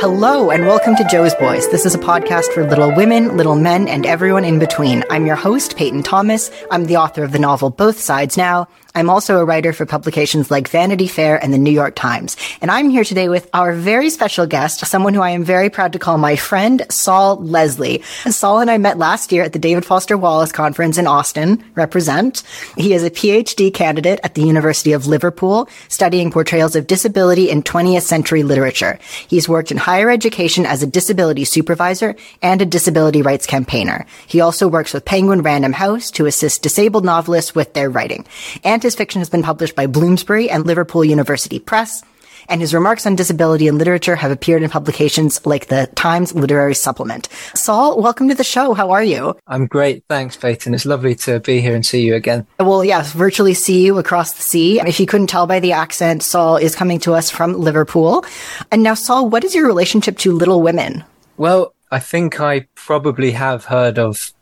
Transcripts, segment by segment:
Hello, and welcome to Jo's Boys. This is a podcast for little women, little men, and everyone in between. I'm your host, Peyton Thomas. I'm the author of the novel Both Sides Now. I'm also a writer for publications like Vanity Fair and the New York Times. And I'm here today with our very special guest, someone who I am very proud to call my friend, Saul Leslie. Saul and I met last year at the David Foster Wallace Conference in Austin, represent. He is a PhD candidate at the University of Liverpool, studying portrayals of disability in 20th century literature. He's worked in higher education as a disability supervisor and a disability rights campaigner. He also works with Penguin Random House to assist disabled novelists with their writing. And his fiction has been published by Bloomsbury and Liverpool University Press, and his remarks on disability and literature have appeared in publications like the Times Literary Supplement. Saul, welcome to the show. How are you? I'm great. Thanks, Peyton. It's lovely to be here and see you again. Well, yes, virtually see you across the sea. If you couldn't tell by the accent, Saul is coming to us from Liverpool. And now, Saul, what is your relationship to Little Women? Well, I think I probably have heard of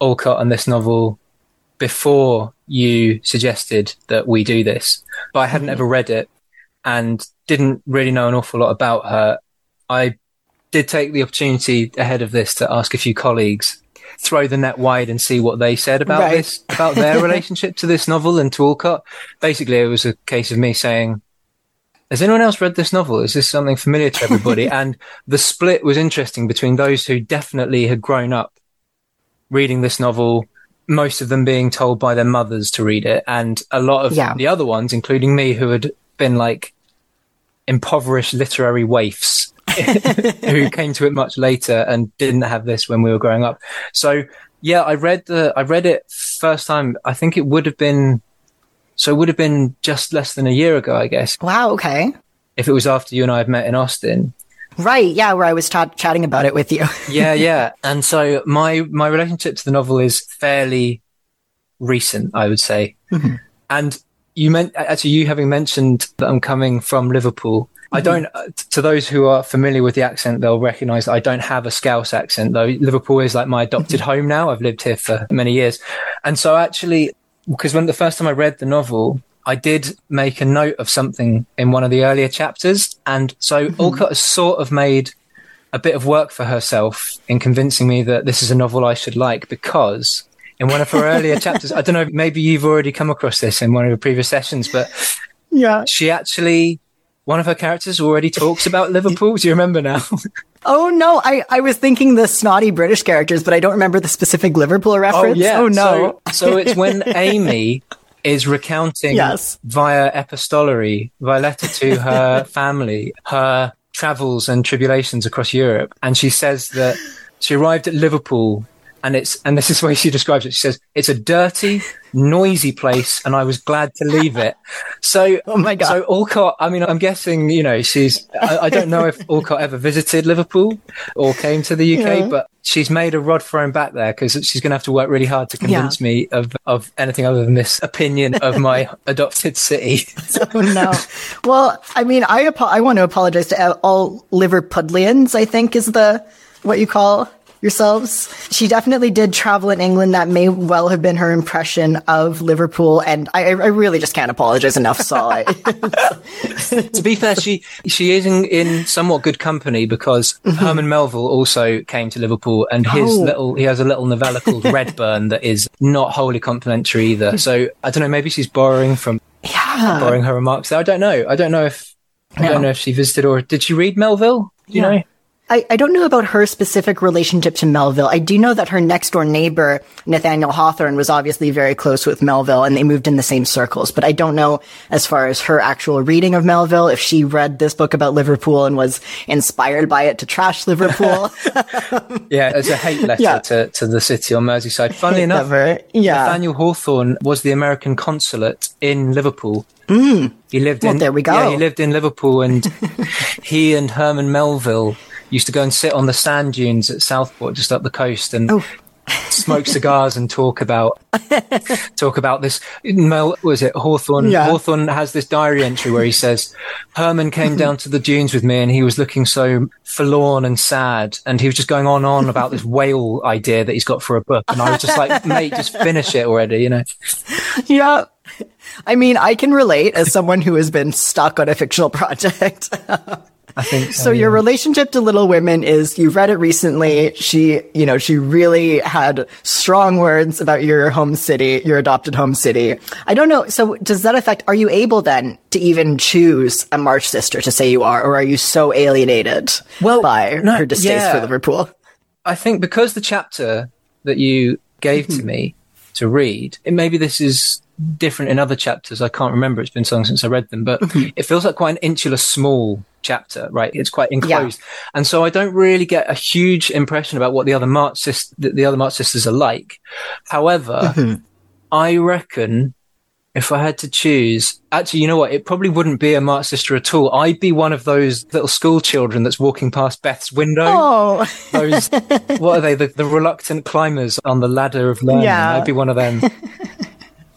Alcott and this novel before you suggested that we do this, but I hadn't mm-hmm. ever read it and didn't really know an awful lot about her. I did take the opportunity ahead of this to ask a few colleagues, throw the net wide and see what they said about right. this, about their relationship to this novel and to Alcott. Basically, it was a case of me saying, has anyone else read this novel? Is this something familiar to everybody? and the split was interesting between those who definitely had grown up reading this novel most of them being told by their mothers to read it, and a lot of yeah. the other ones, including me, who had been like impoverished literary waifs who came to it much later and didn't have this when we were growing up. So yeah, I read the I read it first time. I think it would have been so it would have been just less than a year ago, I guess. Wow. Okay. If it was after you and I had met in Austin, Right. Yeah. Where I was chatting about it with you. yeah. Yeah. And so my, my relationship to the novel is fairly recent, I would say. Mm-hmm. And you meant, actually, you having mentioned that I'm coming from Liverpool. Mm-hmm. I don't, uh, to those who are familiar with the accent, they'll recognize that I don't have a Scouse accent, though Liverpool is like my adopted mm-hmm. home now. I've lived here for many years. And so actually, because when the first time I read the novel, I did make a note of something in one of the earlier chapters. And so mm-hmm. Alcott has sort of made a bit of work for herself in convincing me that this is a novel I should like because in one of her earlier chapters, I don't know, maybe you've already come across this in one of your previous sessions, but yeah, she actually, one of her characters already talks about Liverpool. Do you remember now? Oh no, I, I was thinking the snotty British characters, but I don't remember the specific Liverpool oh, reference. Oh, yeah. oh no. So, so it's when Amy is recounting yes. via epistolary, via letter to her family, her travels and tribulations across Europe. And she says that she arrived at Liverpool and it's, and this is the way she describes it. She says, it's a dirty, noisy place and I was glad to leave it. So, oh my God. So Alcott, I mean, I'm guessing, you know, she's, I, I don't know if Alcott ever visited Liverpool or came to the UK, yeah. but she's made a rod thrown back there because she's going to have to work really hard to convince yeah. me of, of anything other than this opinion of my adopted city. oh no. Well, I mean, I, I want to apologize to all Liverpudlians, I think is the, what you call yourselves. She definitely did travel in England. That may well have been her impression of Liverpool. And I, I really just can't apologize enough, Saul. to be fair, she, she is in, in somewhat good company because mm-hmm. Herman Melville also came to Liverpool and his oh. little, he has a little novella called Redburn that is not wholly complimentary either. So I don't know, maybe she's borrowing from, yeah. borrowing her remarks there. I don't know. I don't know if, I don't know if she visited or did she read Melville? Do you yeah. know? I, I don't know about her specific relationship to Melville. I do know that her next door neighbor, Nathaniel Hawthorne, was obviously very close with Melville and they moved in the same circles. But I don't know as far as her actual reading of Melville, if she read this book about Liverpool and was inspired by it to trash Liverpool. yeah, as a hate letter yeah. to, to the city on Merseyside. Funny enough, Never. yeah. Nathaniel Hawthorne was the American consulate in Liverpool. Mm. He lived well, in there we go. Yeah, he lived in Liverpool, and he and Herman Melville used to go and sit on the sand dunes at Southport, just up the coast, and oh. smoke cigars and talk about talk about this. Mel was it Hawthorne? Yeah. Hawthorne has this diary entry where he says Herman came down to the dunes with me, and he was looking so forlorn and sad, and he was just going on and on about this whale idea that he's got for a book, and I was just like, mate, just finish it already, you know? Yeah. I mean, I can relate as someone who has been stuck on a fictional project. I think so. So your relationship to Little Women is—you've read it recently. She, you know, she really had strong words about your home city, your adopted home city. I don't know. So does that affect, are you able then to even choose a March sister to say you are, or are you so alienated Well, by no, her distaste yeah. for Liverpool? I think because the chapter that you gave to mm-hmm. me to read, and maybe this is different in other chapters. I can't remember. It's been so long since I read them, but mm-hmm. it feels like quite an insular, small chapter, right? It's quite enclosed, and so I don't really get a huge impression about what the other March sis- the, the other March sisters are like. However, mm-hmm. I reckon if I had to choose, actually, you know what? It probably wouldn't be a March sister at all. I'd be one of those little school children that's walking past Beth's window Oh, those what are they the, the reluctant climbers on the ladder of learning Yeah. i'd be one of them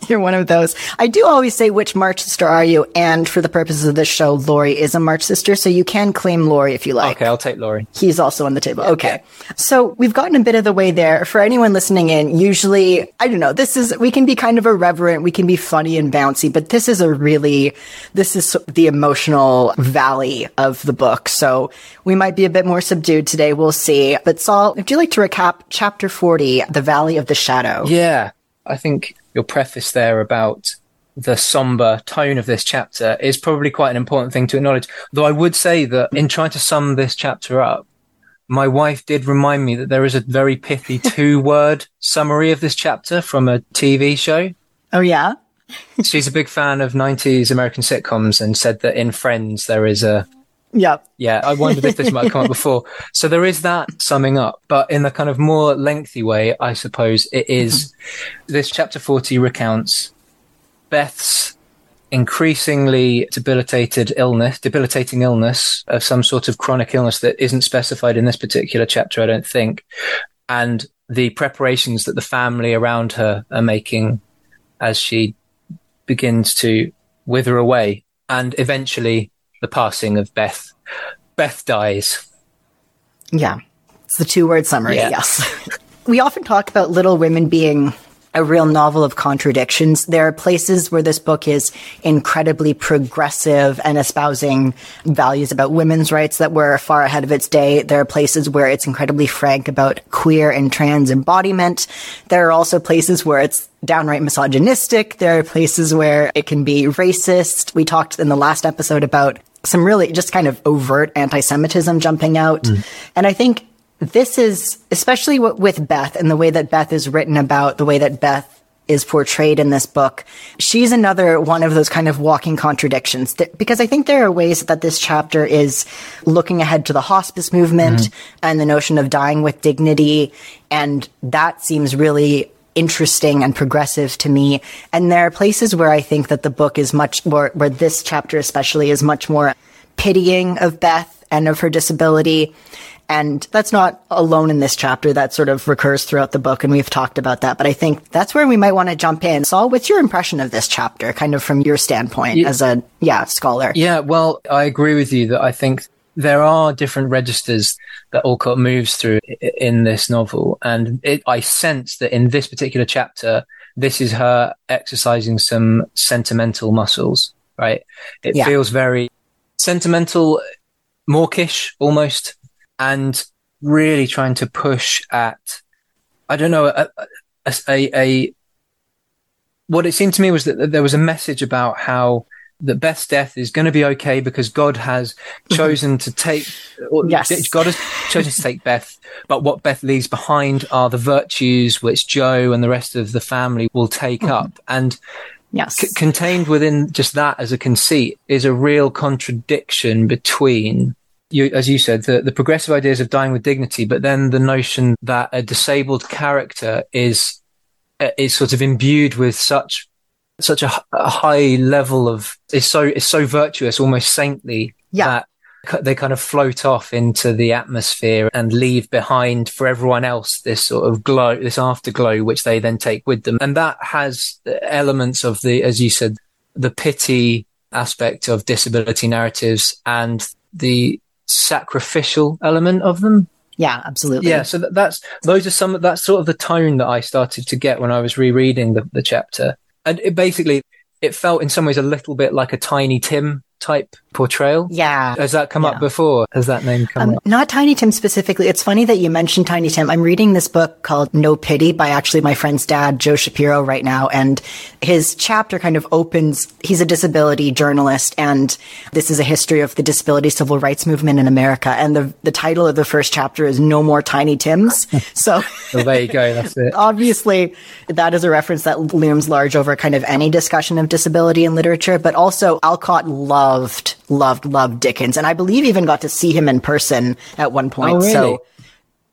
you're one of those. I do always say, which March sister are you? And for the purposes of this show, Laurie is a March sister, so you can claim Laurie if you like. okay i'll take laurie He's also on the table. Okay. So we've gotten a bit of the way there. For anyone listening in, usually, I don't know, this is, we can be kind of irreverent. We can be funny and bouncy, but this is a really, this is the emotional valley of the book. So we might be a bit more subdued today. We'll see. But Saul, would you like to recap chapter 40, The Valley of the Shadow? yeah i think your preface there about the somber tone of this chapter is probably quite an important thing to acknowledge though i would say that in trying to sum this chapter up my wife did remind me that there is a very pithy two word summary of this chapter from a tv show Oh, yeah? she's a big fan of 90s american sitcoms and said that in friends there is a Yep. Yeah, I wondered if this might have come up before. So there is that summing up, but in the kind of more lengthy way, I suppose it is. Mm-hmm. this chapter 40 recounts Beth's increasingly debilitated illness, debilitating illness of some sort of chronic illness that isn't specified in this particular chapter, I don't think, and the preparations that the family around her are making as she begins to wither away and eventually the passing of Beth. Beth dies. Yeah. It's the two word summary, Yeah. yes. we often talk about Little Women being a real novel of contradictions. There are places where this book is incredibly progressive and espousing values about women's rights that were far ahead of its day. There are places where it's incredibly frank about queer and trans embodiment. There are also places where it's downright misogynistic. There are places where it can be racist. We talked in the last episode about some really just kind of overt anti-Semitism jumping out. Mm. And I think this is especially w- with Beth and the way that Beth is written about, the way that Beth is portrayed in this book. She's another one of those kind of walking contradictions Th- because I think there are ways that this chapter is looking ahead to the hospice movement mm-hmm. and the notion of dying with dignity. And that seems really interesting and progressive to me. And there are places where I think that the book is much more, where this chapter especially is much more pitying of Beth and of her disability. And that's not alone in this chapter. That sort of recurs throughout the book, and we've talked about that. But I think that's where we might want to jump in. Saul, what's your impression of this chapter, kind of from your standpoint Yeah. as a yeah scholar? Yeah, well, I agree with you that I think there are different registers that Alcott moves through in this novel. And it, I sense that in this particular chapter, this is her exercising some sentimental muscles, right? It Yeah. feels very sentimental, mawkish almost, and really trying to push at, I don't know, a, a, a, a what it seemed to me was that there was a message about how that Beth's death is going to be okay because God has chosen to take, Yes. God has chosen to take Beth, but what Beth leaves behind are the virtues which Jo and the rest of the family will take up. And Yes. c- contained within just that as a conceit is a real contradiction between you, as you said, the, the progressive ideas of dying with dignity, but then the notion that a disabled character is uh, is sort of imbued with such such a high level of it's so is so virtuous, almost saintly Yeah. that they kind of float off into the atmosphere and leave behind for everyone else this sort of glow, this afterglow, which they then take with them. And that has elements of the, as you said, the pity aspect of disability narratives and the sacrificial element of them. yeah, absolutely. Yeah, so that, that's those are some. That's sort of the tone that I started to get when I was rereading the, the chapter, and it basically it felt in some ways a little bit like a Tiny Tim type portrayal. Yeah. Has that come Yeah. up before? Has that name come Um, up? not Tiny Tim specifically. It's funny that you mentioned Tiny Tim. I'm reading this book called No Pity by actually my friend's dad, Joe Shapiro, right now. And his chapter kind of opens, he's a disability journalist, and this is a history of the disability civil rights movement in America. And the, the title of the first chapter is No More Tiny Tims. So Well, there you go. That's it. obviously that is a reference that looms large over kind of any discussion of disability in literature, but also Alcott loved, loved, loved loved Dickens. And I believe even got to see him in person at one oh, point. Oh, really? So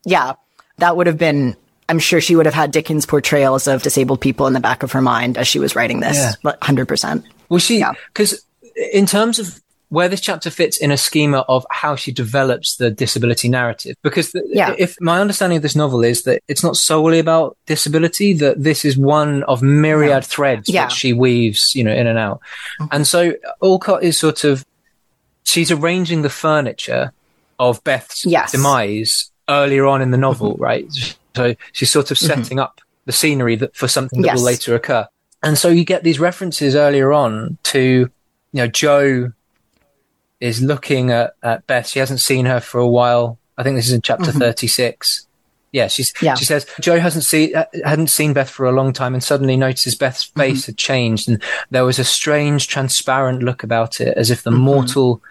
yeah, that would have been, I'm sure she would have had Dickens portrayals of disabled people in the back of her mind as she was writing this. Yeah. 100%. Well, she Yeah. because in terms of where this chapter fits in a schema of how she develops the disability narrative, because the, Yeah. if my understanding of this novel is that it's not solely about disability, that this is one of myriad threads Yeah. that she weaves, you know, in and out, mm-hmm. and so Alcott is sort of she's arranging the furniture of Beth's Yes. demise earlier on in the novel, mm-hmm. right? So she's sort of mm-hmm. setting up the scenery that for something that Yes. will later occur. And so you get these references earlier on to, you know, Jo is looking at, at Beth. She hasn't seen her for a while. I think this is in chapter mm-hmm. 36. Yeah, she's, Yeah. she says Jo hasn't seen, uh, hadn't seen Beth for a long time and suddenly notices Beth's mm-hmm. face had changed and there was a strange transparent look about it as if the mm-hmm. mortal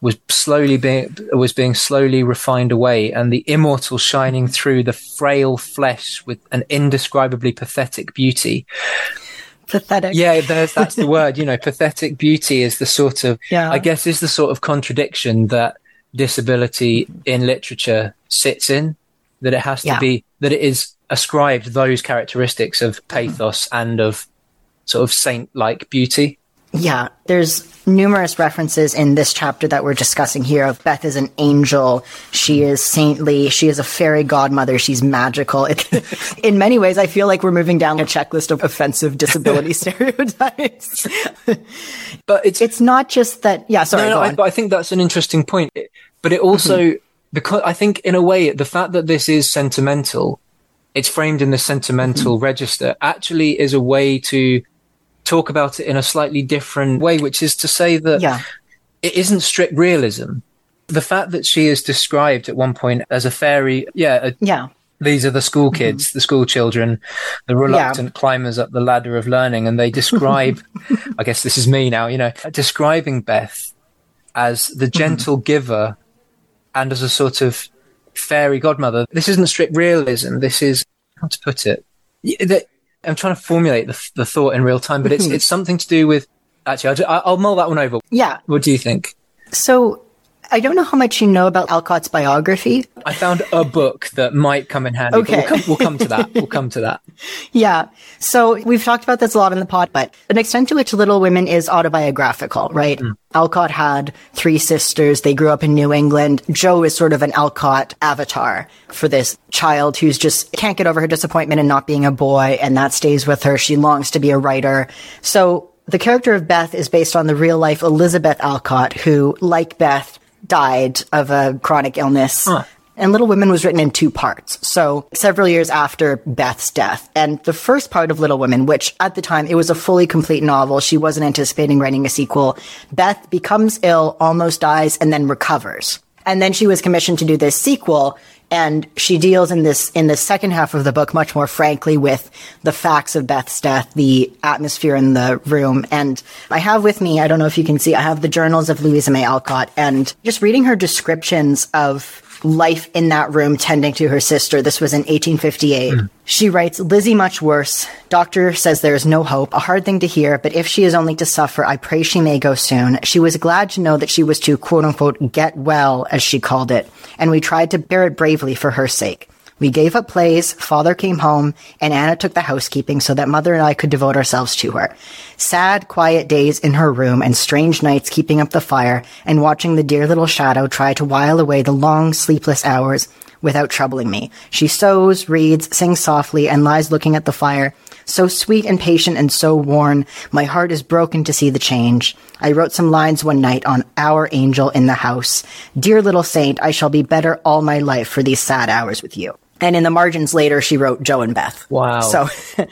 was slowly being, was being slowly refined away and the immortal shining through the frail flesh with an indescribably pathetic beauty. Pathetic. Yeah, there's that's the word. You know, pathetic beauty is the sort of Yeah. I guess is the sort of contradiction that disability in literature sits in. That it has to Yeah. be that it is ascribed those characteristics of pathos and of sort of saint-like beauty. Yeah, there's numerous references in this chapter that we're discussing here of Beth is an angel. She is saintly. She is a fairy godmother. She's magical. It, in many ways, I feel like we're moving down a checklist of offensive disability stereotypes. But it's it's not just that. Yeah, sorry. no, no, I, but I think that's an interesting point. It- But it also Mm-hmm. because I think in a way the fact that this is sentimental, it's framed in the sentimental Mm-hmm. register, actually is a way to talk about it in a slightly different way, which is to say that yeah, it isn't strict realism. The fact that she is described at one point as a fairy, yeah, a, yeah, these are the school Mm-hmm. kids, the school children, the reluctant climbers up the ladder of learning, and they describe, I guess this is me now, you know, describing Beth as the Mm-hmm. gentle giver and as a sort of fairy godmother. This isn't strict realism. This is how to put it. That- I'm trying to formulate the, the thought in real time, but it's it's something to do with. Actually, I'll, I'll mull that one over. yeah. What do you think? So I don't know how much you know about Alcott's biography. I found a book that might come in handy. Okay. we'll come, we'll come to that. We'll come to that. Yeah. So we've talked about this a lot in the pod, but an extent to which Little Women is autobiographical, right? Mm. Alcott had three sisters. They grew up in New England. Jo is sort of an Alcott avatar for this child who's just can't get over her disappointment in not being a boy, and that stays with her. She longs to be a writer. So the character of Beth is based on the real life Elizabeth Alcott, who, like Beth, died of a chronic illness. And Little Women was written in two parts. So several years after Beth's death. And the first part of Little Women, which at the time it was a fully complete novel, she wasn't anticipating writing a sequel. Beth becomes ill, almost dies, and then recovers. And then she was commissioned to do this sequel. And she deals in this, in the second half of the book much more frankly with the facts of Beth's death, the atmosphere in the room. And I have with me, I don't know if you can see, I have the journals of Louisa May Alcott and just reading her descriptions of life in that room tending to her sister. This was in 1858. Hmm. She writes, Lizzie much worse. Doctor says there is no hope. A hard thing to hear, but if she is only to suffer, I pray she may go soon. She was glad to know that she was to quote unquote get well, as she called it, and we tried to bear it bravely for her sake. We gave up plays, father came home, and Anna took the housekeeping so that mother and I could devote ourselves to her. Sad, quiet days in her room and strange nights keeping up the fire and watching the dear little shadow try to while away the long, sleepless hours without troubling me. She sews, reads, sings softly, and lies looking at the fire. So sweet and patient and so worn, my heart is broken to see the change. I wrote some lines one night on Our Angel in the House. Dear little saint, I shall be better all my life for these sad hours with you. And in the margins later, she wrote Jo and Beth. Wow. So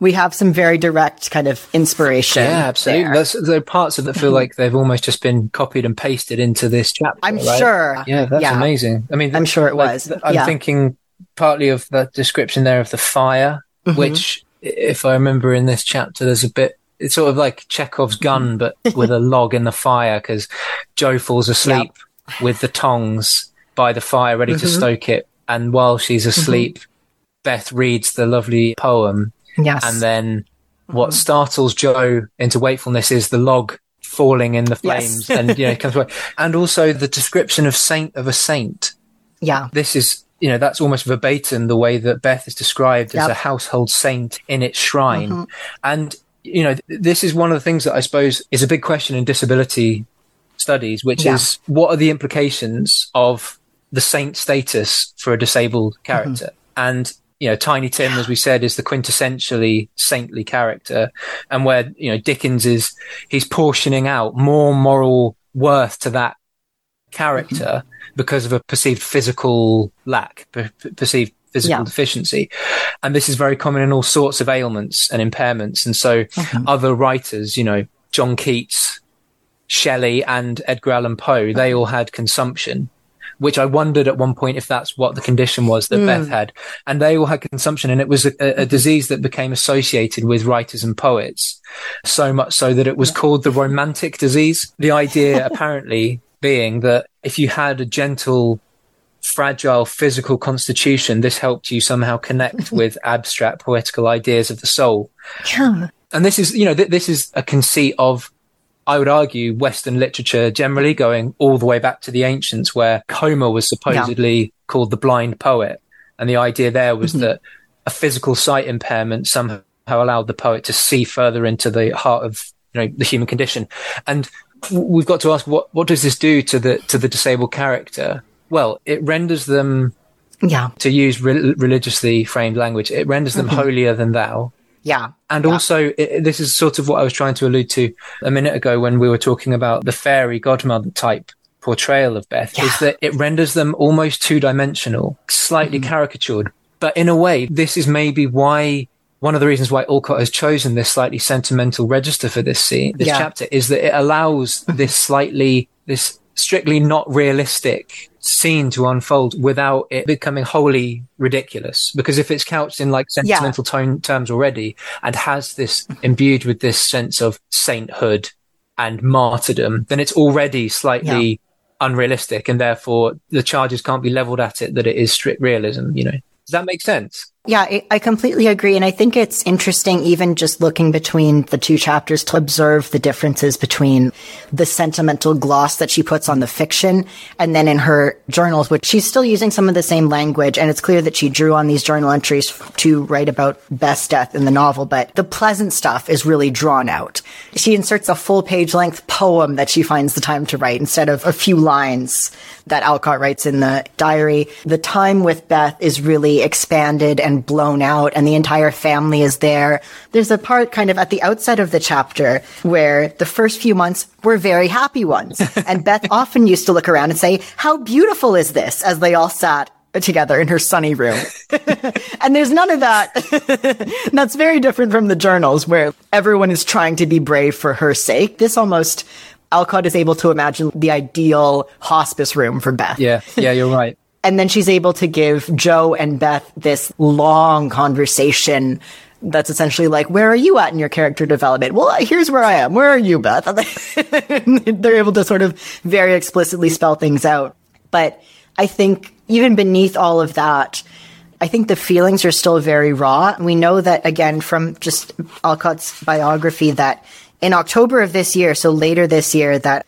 we have some very direct kind of inspiration. Yeah, absolutely. there. That's there are parts of that feel like they've almost just been copied and pasted into this chapter. I'm right? sure. Yeah, that's amazing. I mean, I'm sure it like, was. I'm Yeah. thinking partly of the description there of the fire, Mm-hmm. which, if I remember in this chapter, there's a bit. It's sort of like Chekhov's gun, but with a log in the fire because Jo falls asleep with the tongs by the fire, ready to stoke it, and while she's mm-hmm. asleep, Beth reads the lovely poem Yes. and then what mm-hmm. startles Jo into wakefulness is the log falling in the Yes. flames and you know it comes away. And also the description of saint of a saint. yeah. This is you know, that's almost verbatim the way that Beth is described as a household saint in its shrine. Mm-hmm. And you know, this is one of the things that I suppose is a big question in disability studies, which Yeah. is what are the implications of the saint status for a disabled mm-hmm. character? And you know, Tiny Tim, as we said, is the quintessentially saintly character, and where you know Dickens is, he's portioning out more moral worth to that character mm-hmm. because of a perceived physical lack, per- perceived physical Yeah. deficiency. And this is very common in all sorts of ailments and impairments. And so mm-hmm. other writers, you know, John Keats, Shelley and Edgar Allan Poe, they all had consumption, which I wondered at one point if that's what the condition was that Beth hmm. had. And they all had consumption and it was a, a, disease that became associated with writers and poets so much so that it was called the romantic disease. The idea apparently being that if you had a gentle fragile physical constitution, this helped you somehow connect with abstract poetical ideas of the soul. Yeah. And this is, you know, th- this is a conceit of, I would argue, Western literature generally going all the way back to the ancients, where Homer was supposedly called the blind poet. And the idea there was mm-hmm. that a physical sight impairment somehow allowed the poet to see further into the heart of, you know, the human condition. And we've got to ask, what, what does this do to the, to the disabled character? Well, it renders them Yeah. to use re- religiously framed language, it renders them mm-hmm. holier than thou. Yeah. And also, i this is sort of what I was trying to allude to a minute ago when we were talking about the fairy godmother type portrayal of Beth, is that it renders them almost two dimensional, slightly mm-hmm. caricatured. But in a way, this is maybe why one of the reasons why Alcott has chosen this slightly sentimental register for this scene, this Yeah. chapter, is that it allows this slightly, this strictly not realistic scene to unfold without it becoming wholly ridiculous. Because if it's couched in like sentimental tone terms already and has this imbued with this sense of sainthood and martyrdom, then it's already slightly unrealistic and therefore the charges can't be leveled at it that it is strict realism, you know. Does that make sense? Yeah, I, completely agree. And I think it's interesting, even just looking between the two chapters, to observe the differences between the sentimental gloss that she puts on the fiction and then in her journals, which she's still using some of the same language. And it's clear that she drew on these journal entries to write about Beth's death in the novel, but the pleasant stuff is really drawn out. She inserts a full page length poem that she finds the time to write instead of a few lines that Alcott writes in the diary. The time with Beth is really expanded and blown out and the entire family is there. There's a part kind of at the outset of the chapter where the first few months were very happy ones. and Beth often used to look around and say, how beautiful is this? As they all sat together in her sunny room. and there's none of that. That's very different from the journals where everyone is trying to be brave for her sake. This almost Alcott is able to imagine the ideal hospice room for Beth. Yeah, yeah, you're right. And then she's able to give Jo and Beth this long conversation that's essentially like, where are you at in your character development? Well, uh, here's where I am. Where are you, Beth? They're able to sort of very explicitly spell things out. But I think even beneath all of that, I think the feelings are still very raw. We know that again from just Alcott's biography that in October of this year, so later this year, that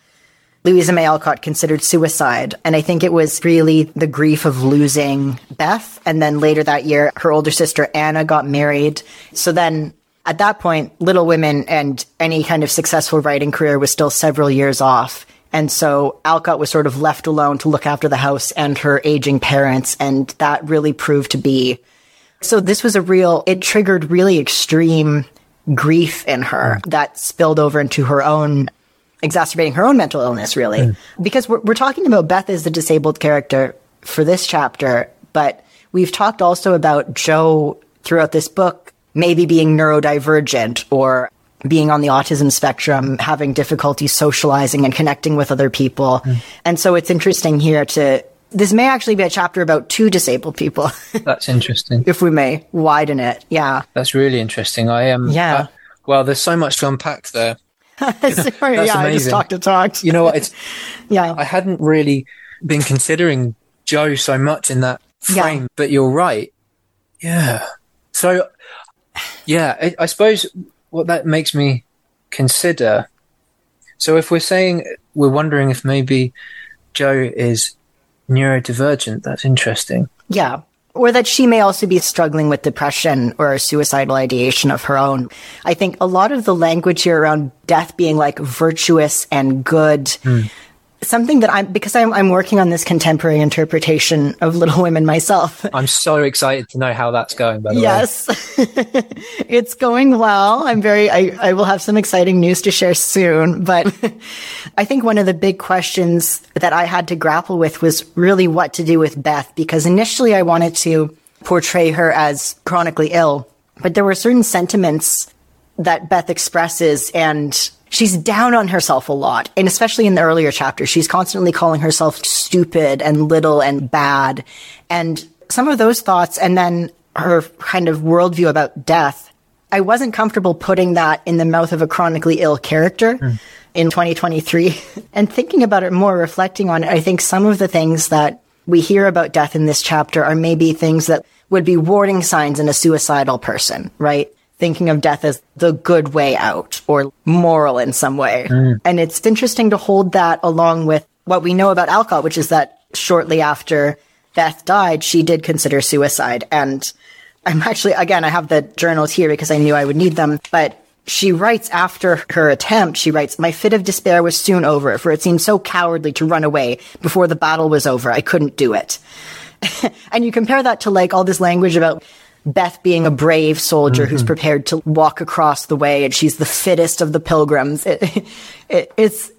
Louisa May Alcott considered suicide. And I think it was really the grief of losing Beth. And then later that year, her older sister Anna got married. So then at that point, Little Women and any kind of successful writing career was still several years off. And so Alcott was sort of left alone to look after the house and her aging parents. And that really proved to be. So this was a real, it triggered really extreme grief in her that spilled over into her own exacerbating her own mental illness, really. Because we're, we're talking about Beth as the disabled character for this chapter, but we've talked also about Jo throughout this book maybe being neurodivergent or being on the autism spectrum, having difficulty socializing and connecting with other people. Mm. And so it's interesting here to, this may actually be a chapter about two disabled people. That's interesting. if we may widen it. Yeah. That's really interesting. I am. Um, yeah. Uh, well, there's so much to unpack there. Sorry, yeah, amazing. I just talked to talk. You know what? It's, yeah. I hadn't really been considering Jo so much in that frame, yeah. but you're right. Yeah. So, yeah, I, I suppose what that makes me consider. So if we're saying we're wondering if maybe Jo is neurodivergent, that's interesting. Yeah. Or that she may also be struggling with depression or suicidal ideation of her own. I think a lot of the language here around death being like virtuous and good mm something that I'm because I'm, I'm working on this contemporary interpretation of Little Women myself. I'm so excited to know how that's going. By the yes. way, yes, it's going well. I'm very. I, I will have some exciting news to share soon. But I think one of the big questions that I had to grapple with was really what to do with Beth because initially I wanted to portray her as chronically ill, but there were certain sentiments that Beth expresses and she's down on herself a lot. And especially in the earlier chapters, she's constantly calling herself stupid and little and bad. And some of those thoughts and then her kind of worldview about death, I wasn't comfortable putting that in the mouth of a chronically ill character. Mm. In 2023 and thinking about it more, reflecting on it, I think some of the things that we hear about death in this chapter are maybe things that would be warning signs in a suicidal person, right? Thinking of death as the good way out or moral in some way. Mm. And it's interesting to hold that along with what we know about Alcott, which is that shortly after Beth died, she did consider suicide. And I'm actually, again, I have the journals here because I knew I would need them, but she writes after her attempt, she writes, My fit of despair was soon over, for it seemed so cowardly to run away before the battle was over. I couldn't do it. and you compare that to like all this language about Beth being a brave soldier mm-hmm. who's prepared to walk across the way and she's the fittest of the pilgrims. It, it, it's,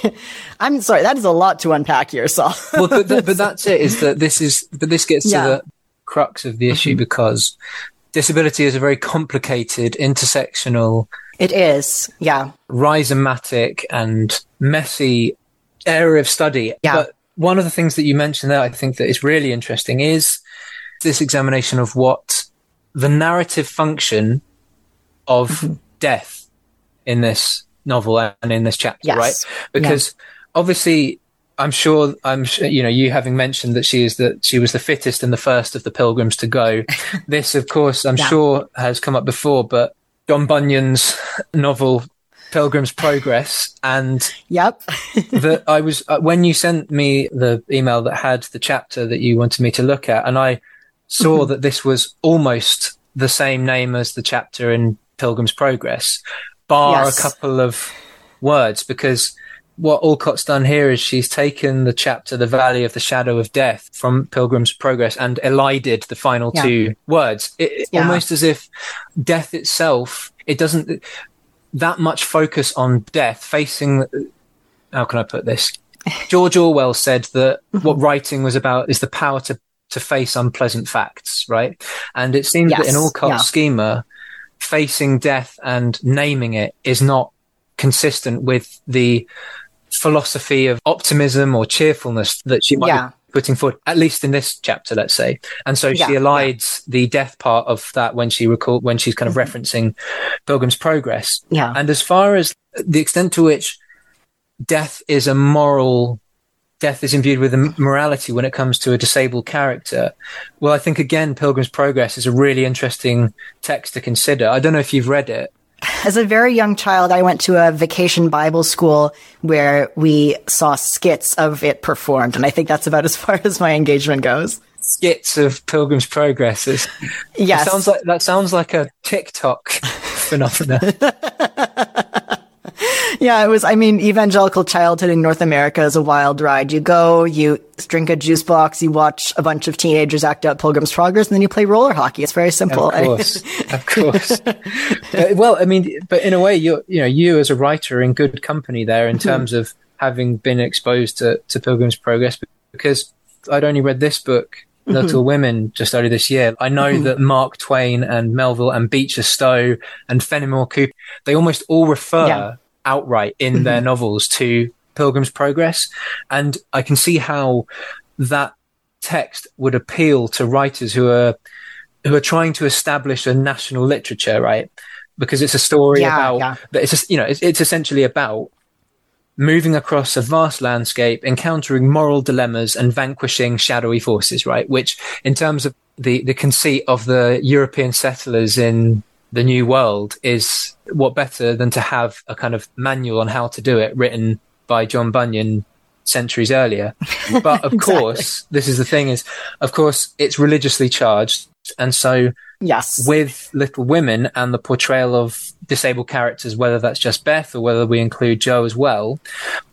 I'm sorry, that is a lot to unpack here, Saul. well, but, but, that's it, is that this is, but this gets yeah. to the crux of the issue mm-hmm. because disability is a very complicated, intersectional. It is, yeah. Rhizomatic and messy area of study. Yeah. But one of the things that you mentioned there, I think that is really interesting is this examination of what the narrative function of mm-hmm. death in this novel and in this chapter, yes. right? Because yeah. obviously, I'm sure, I'm you know, you having mentioned that she is that she was the fittest and the first of the pilgrims to go. this, of course, I'm yeah. sure has come up before, but John Bunyan's novel Pilgrim's Progress, and yep, that I was uh, when you sent me the email that had the chapter that you wanted me to look at, and I saw mm-hmm. that this was almost the same name as the chapter in Pilgrim's Progress, bar yes. a couple of words, because what Alcott's done here is she's taken the chapter, The Valley of the Shadow of Death from Pilgrim's Progress and elided the final yeah. two words. It, yeah. Almost as if death itself, it doesn't, that much focus on death facing, how can I put this? George Orwell said that mm-hmm. what writing was about is the power to to face unpleasant facts, right? And it seems yes. that in Alcott's yeah. schema, facing death and naming it is not consistent with the philosophy of optimism or cheerfulness that she might yeah. be putting forward, at least in this chapter, let's say. And so yeah, she elides yeah. the death part of that when she recall when she's kind of mm-hmm. referencing Pilgrim's Progress. Yeah. And as far as the extent to which death is a moral death is imbued with a morality when it comes to a disabled character. Well, I think again, Pilgrim's Progress is a really interesting text to consider. I don't know if you've read it. As a very young child, I went to a vacation Bible school where we saw skits of it performed, and I think that's about as far as my engagement goes. Skits of Pilgrim's Progress. Is, yes, sounds like that sounds like a TikTok phenomenon. yeah, it was, I mean, evangelical childhood in North America is a wild ride. You go, you drink a juice box, you watch a bunch of teenagers act out Pilgrim's Progress, and then you play roller hockey. It's very simple. Of course. of course. uh, well, I mean, but in a way, you you know, you as a writer in good company there in mm-hmm. terms of having been exposed to, to Pilgrim's Progress because I'd only read this book mm-hmm. Little Women just earlier this year. I know mm-hmm. that Mark Twain and Melville and Beecher Stowe and Fenimore Cooper, they almost all refer Yeah. Outright in mm-hmm. their novels to Pilgrim's Progress. And I can see how that text would appeal to writers who are who are trying to establish a national literature, right? Because it's a story Yeah, about yeah. that it's just, you know it's, it's essentially about moving across a vast landscape, encountering moral dilemmas and vanquishing shadowy forces, right? Which, in terms of the, the conceit of the European settlers in the New World, is what better than to have a kind of manual on how to do it written by John Bunyan centuries earlier. But of course, this is the thing is, of course, it's religiously charged. And so Yes. with Little Women and the portrayal of disabled characters, whether that's just Beth or whether we include Jo as well,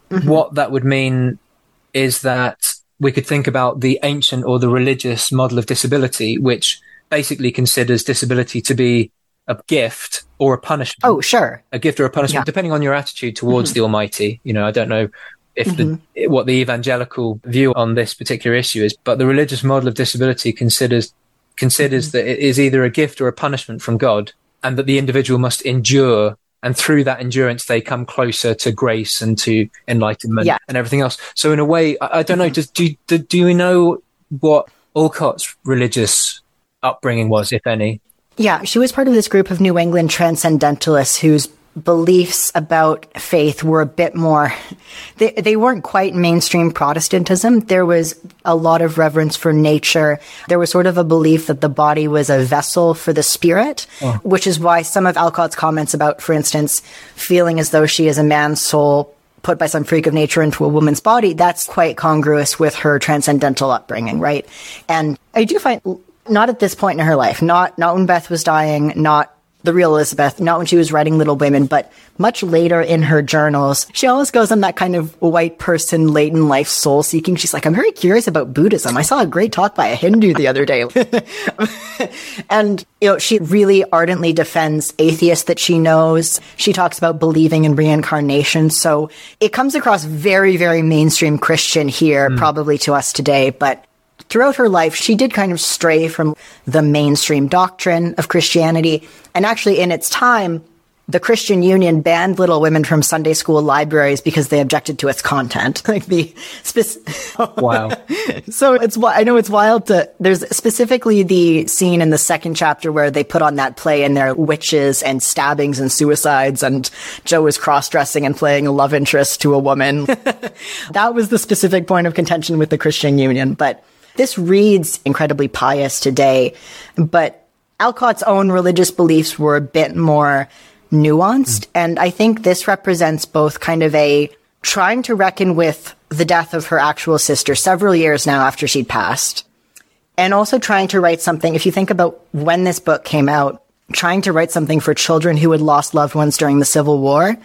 mm-hmm. what that would mean is that we could think about the ancient or the religious model of disability, which basically considers disability to be a gift or a punishment oh, sure. a gift or a punishment, Yeah. Mm-hmm. depending on your attitude towards the Almighty. You know, I don't know if the what the evangelical view on this particular issue is, but the religious model of disability considers considers Mm-hmm. that it is either a gift or a punishment from God, and that the individual must endure. And through that endurance, they come closer to grace and to enlightenment Yeah. Mm-hmm. and everything else. So, in a way, I, I don't know. Does, do, do do you know what Alcott's religious upbringing was, if any? Yeah, she was part of this group of New England transcendentalists whose beliefs about faith were a bit more they, they weren't quite mainstream protestantism. There was a lot of reverence for nature. There was sort of a belief that the body was a vessel for the spirit oh. which is why some of alcott's comments about for instance feeling as though she is a man's soul put by some freak of nature into a woman's body that's quite congruous with her transcendental upbringing right? And i do find not at this point in her life not not when beth was dying not the real Elizabeth, not when she was writing Little Women, but much later in her journals. She always goes on that kind of white person late in life soul seeking. She's like, I'm very curious about Buddhism. I saw a great talk by a Hindu the other day. and, you know, she really ardently defends atheists that she knows. She talks about believing in reincarnation. So it comes across very, very mainstream Christian here, hmm. probably to us today, but throughout her life, she did kind of stray from the mainstream doctrine of Christianity. And actually, in its time, the Christian Union banned Little Women from Sunday school libraries because they objected to its content. Like the spec- Wow. so it's I know it's wild to there's specifically the scene in the second chapter where they put on that play and there are witches and stabbings and suicides and Jo is cross-dressing and playing a love interest to a woman. that was the specific point of contention with the Christian Union, but this reads incredibly pious today, but Alcott's own religious beliefs were a bit more nuanced. Hmm. And I think this represents both kind of a trying to reckon with the death of her actual sister several years now after she'd passed, and also trying to write something. If you think about when this book came out, trying to write something for children who had lost loved ones during the Civil War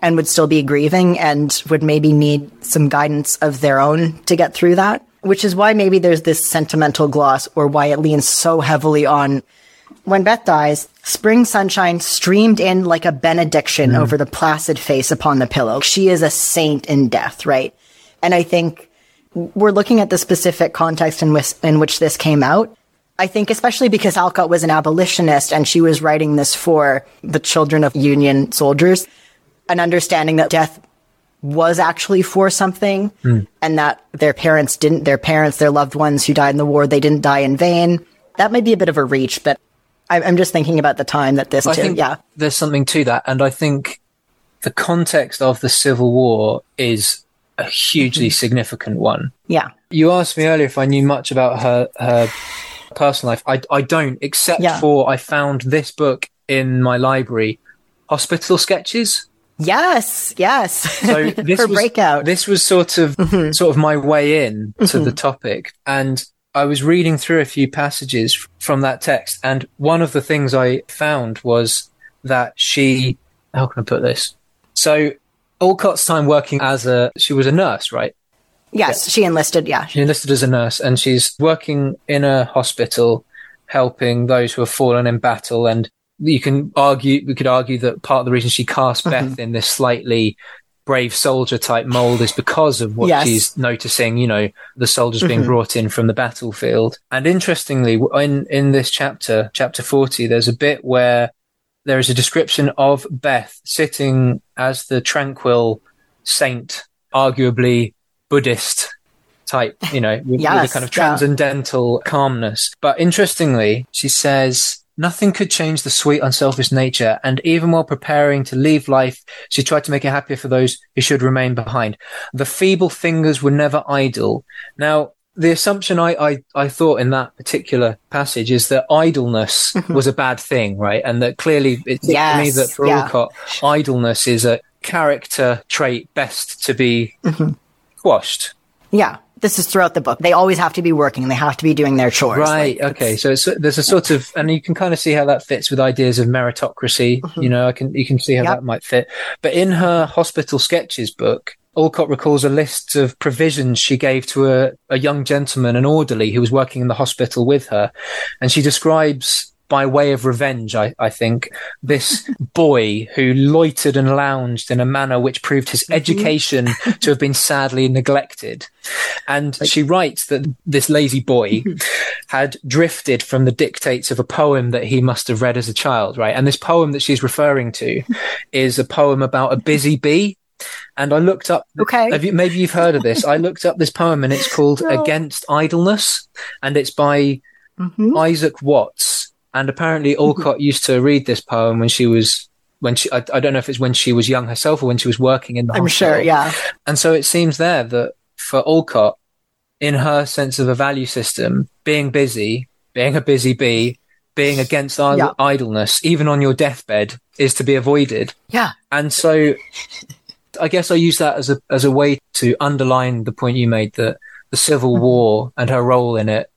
and would still be grieving and would maybe need some guidance of their own to get through that. Which is why maybe there's this sentimental gloss or why it leans so heavily on when Beth dies, spring sunshine streamed in like a benediction mm. over the placid face upon the pillow. She is a saint in death, right? And I think we're looking at the specific context in which, in which this came out. I think especially because Alcott was an abolitionist and she was writing this for the children of Union soldiers, an understanding that death was actually for something and that their parents didn't, their parents, their loved ones who died in the war, they didn't die in vain. That might be a bit of a reach, but I- I'm just thinking about the time that this, I too, think yeah. there's something to that, and I think the context of the Civil War is a hugely Mm-hmm. significant one. Yeah. You asked me earlier if I knew much about her her personal life. I I don't, except Yeah. for I found this book in my library, Hospital Sketches. Yes. Yes. So this Her was, breakout. Mm-hmm. This was sort of sort of my way in to the topic, and I was reading through a few passages from that text, and one of the things I found was that she. How can I put this? So Alcott's time working as a she was a nurse, right? yes. She enlisted. Yeah. She enlisted as a nurse, and she's working in a hospital, helping those who have fallen in battle. And you can argue, we could argue that part of the reason she cast Beth in this slightly brave soldier type mold is because of what Yes. she's noticing, you know, the soldiers being Mhm. brought in from the battlefield. And interestingly, in, in this chapter, chapter 40, there's a bit where there is a description of Beth sitting as the tranquil saint, arguably Buddhist type, you know, with, with a kind of yeah. transcendental calmness. But interestingly, she says, Nothing could change the sweet, unselfish nature, and even while preparing to leave life, she tried to make it happier for those who should remain behind. The feeble fingers were never idle. Now, the assumption I, I, I thought in that particular passage is that idleness was a bad thing, right? And that clearly it seems to me. That for yeah. Alcott, idleness is a character trait best to be Mm-hmm. quashed. Yeah. This is throughout the book. They always have to be working. They have to be doing their chores. Right. Like, okay. So it's, there's a sort of, and you can kind of see how that fits with ideas of meritocracy. Mm-hmm. You know, I can, you can see how Yep. that might fit. But in her hospital sketches book, Alcott recalls a list of provisions she gave to a, a young gentleman, an orderly who was working in the hospital with her. And she describes by way of revenge, I, I think, this boy who loitered and lounged in a manner which proved his education to have been sadly neglected. And she writes that this lazy boy had drifted from the dictates of a poem that he must have read as a child, right? And this poem that she's referring to is a poem about a busy bee. And I looked up, Okay. you, maybe you've heard of this. I looked up this poem and it's called Against Idleness and it's by Mhm. Isaac Watts. And apparently Alcott used to read this poem when she was, when she, I, I don't know if it's when she was young herself or when she was working in the I'm hospital. sure. Yeah. And so it seems there that for Alcott, in her sense of a value system, being busy, being a busy bee, being against Yeah. idleness, even on your deathbed, is to be avoided. Yeah. And so I guess I use that as a as a way to underline the point you made that the Civil Mm-hmm. War and her role in it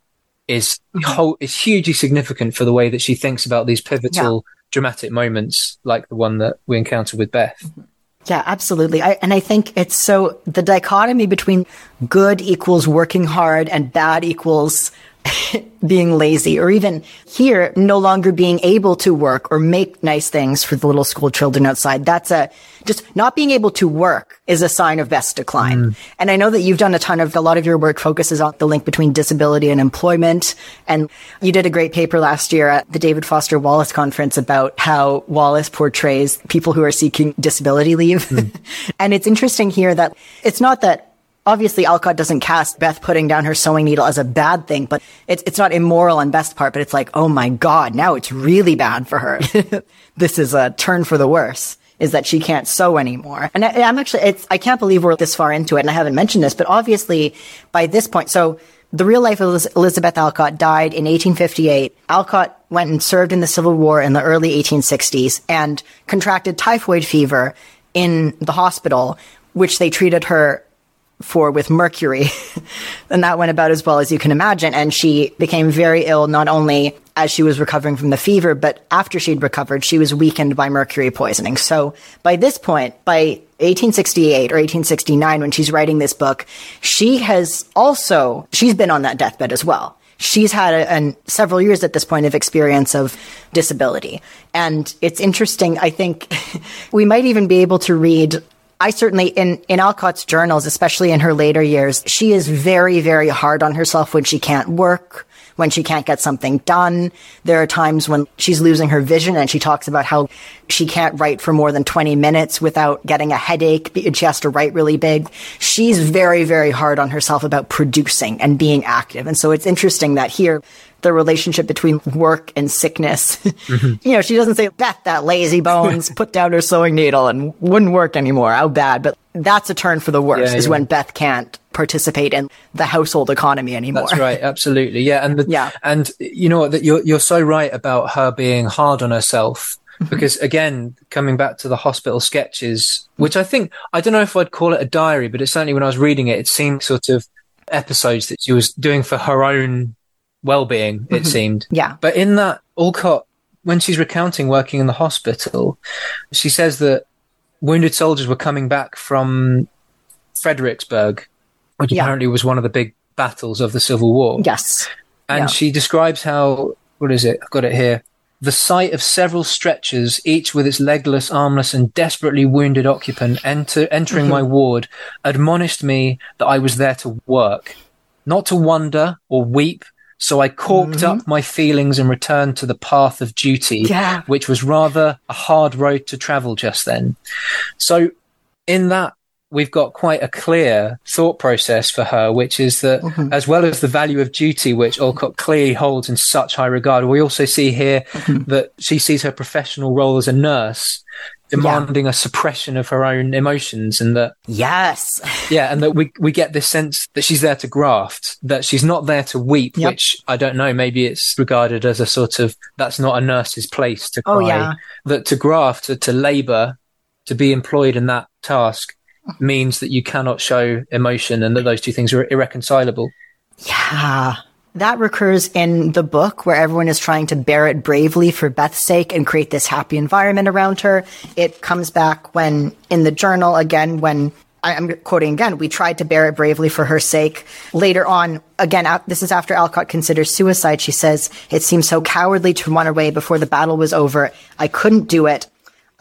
is mm-hmm. whole is hugely significant for the way that she thinks about these pivotal dramatic moments like the one that we encounter with Beth. Mm-hmm. Yeah, absolutely. I, and I think it's so the dichotomy between good equals working hard and bad equals being lazy, or even here, no longer being able to work or make nice things for the little school children outside. That's a just not being able to work is a sign of Beth's decline. Mm. And I know that you've done a ton of a lot of your work focuses on the link between disability and employment. And you did a great paper last year at the David Foster Wallace conference about how Wallace portrays people who are seeking disability leave. Mm. and it's interesting here that it's not that obviously Alcott doesn't cast Beth putting down her sewing needle as a bad thing, but it's it's not immoral on Beth's part, but it's like, oh my god, now it's really bad for her. this is a turn for the worse. Is that she can't sew anymore? And I, I'm actually, it's I can't believe we're this far into it, and I haven't mentioned this, but obviously by this point, so the real life of Elizabeth Alcott died in 1858. Alcott went and served in the Civil War in the early 1860s and contracted typhoid fever in the hospital, which they treated her for with mercury. and that went about as well as you can imagine. And she became very ill, not only as she was recovering from the fever, but after she'd recovered, she was weakened by mercury poisoning. So by this point, by 1868 or 1869, when she's writing this book, she has also, she's been on that deathbed as well. She's had a, an, several years at this point of experience of disability. And it's interesting. I think we might even be able to read I certainly in in Alcott's journals, especially in her later years, she is very very hard on herself when she can't work, when she can't get something done. There are times when she's losing her vision and she talks about how she can't write for more than 20 minutes without getting a headache and she has to write really big. She's very very hard on herself about producing and being active. And so it's interesting that here the relationship between work and sickness. you know, she doesn't say, Beth, that lazy bones, put down her sewing needle and wouldn't work anymore. How bad. But that's a turn for the worse Yeah, is yeah. when Beth can't participate in the household economy anymore. That's right, absolutely, yeah, and the, Yeah. and you know what, that you're you're so right about her being hard on herself Mm-hmm. because again, coming back to the hospital sketches, which I think I don't know if I'd call it a diary, but it certainly when I was reading it, it seemed sort of episodes that she was doing for her own well-being. It seemed, Mm-hmm. Yeah. but in that Alcott, when she's recounting working in the hospital, she says that wounded soldiers were coming back from Fredericksburg, which Yeah. apparently was one of the big battles of the Civil War. Yes. And Yeah. she describes how, what is it? I've got it here. The sight of several stretchers, each with its legless, armless, and desperately wounded occupant enter, entering my ward, admonished me that I was there to work, not to wonder or weep. So I corked up mm-hmm. my feelings and returned to the path of duty, Yeah. which was rather a hard road to travel just then. So in that we've got quite a clear thought process for her, which is that mm-hmm. as well as the value of duty, which Alcott clearly holds in such high regard, we also see here mm-hmm. that she sees her professional role as a nurse demanding a suppression of her own emotions and that Yes. yeah and that we we get this sense that she's there to graft that she's not there to weep Yep. which i don't know maybe it's regarded as a sort of that's not a nurse's place to oh, cry Oh, yeah. that to graft to, to labor to be employed in that task means that you cannot show emotion and that those two things are irreconcilable Yeah. That recurs in the book where everyone is trying to bear it bravely for Beth's sake and create this happy environment around her. It comes back when in the journal again, when I'm quoting again, we tried to bear it bravely for her sake. Later on, again, this is after Alcott considers suicide. She says, it seemed so cowardly to run away before the battle was over. I couldn't do it.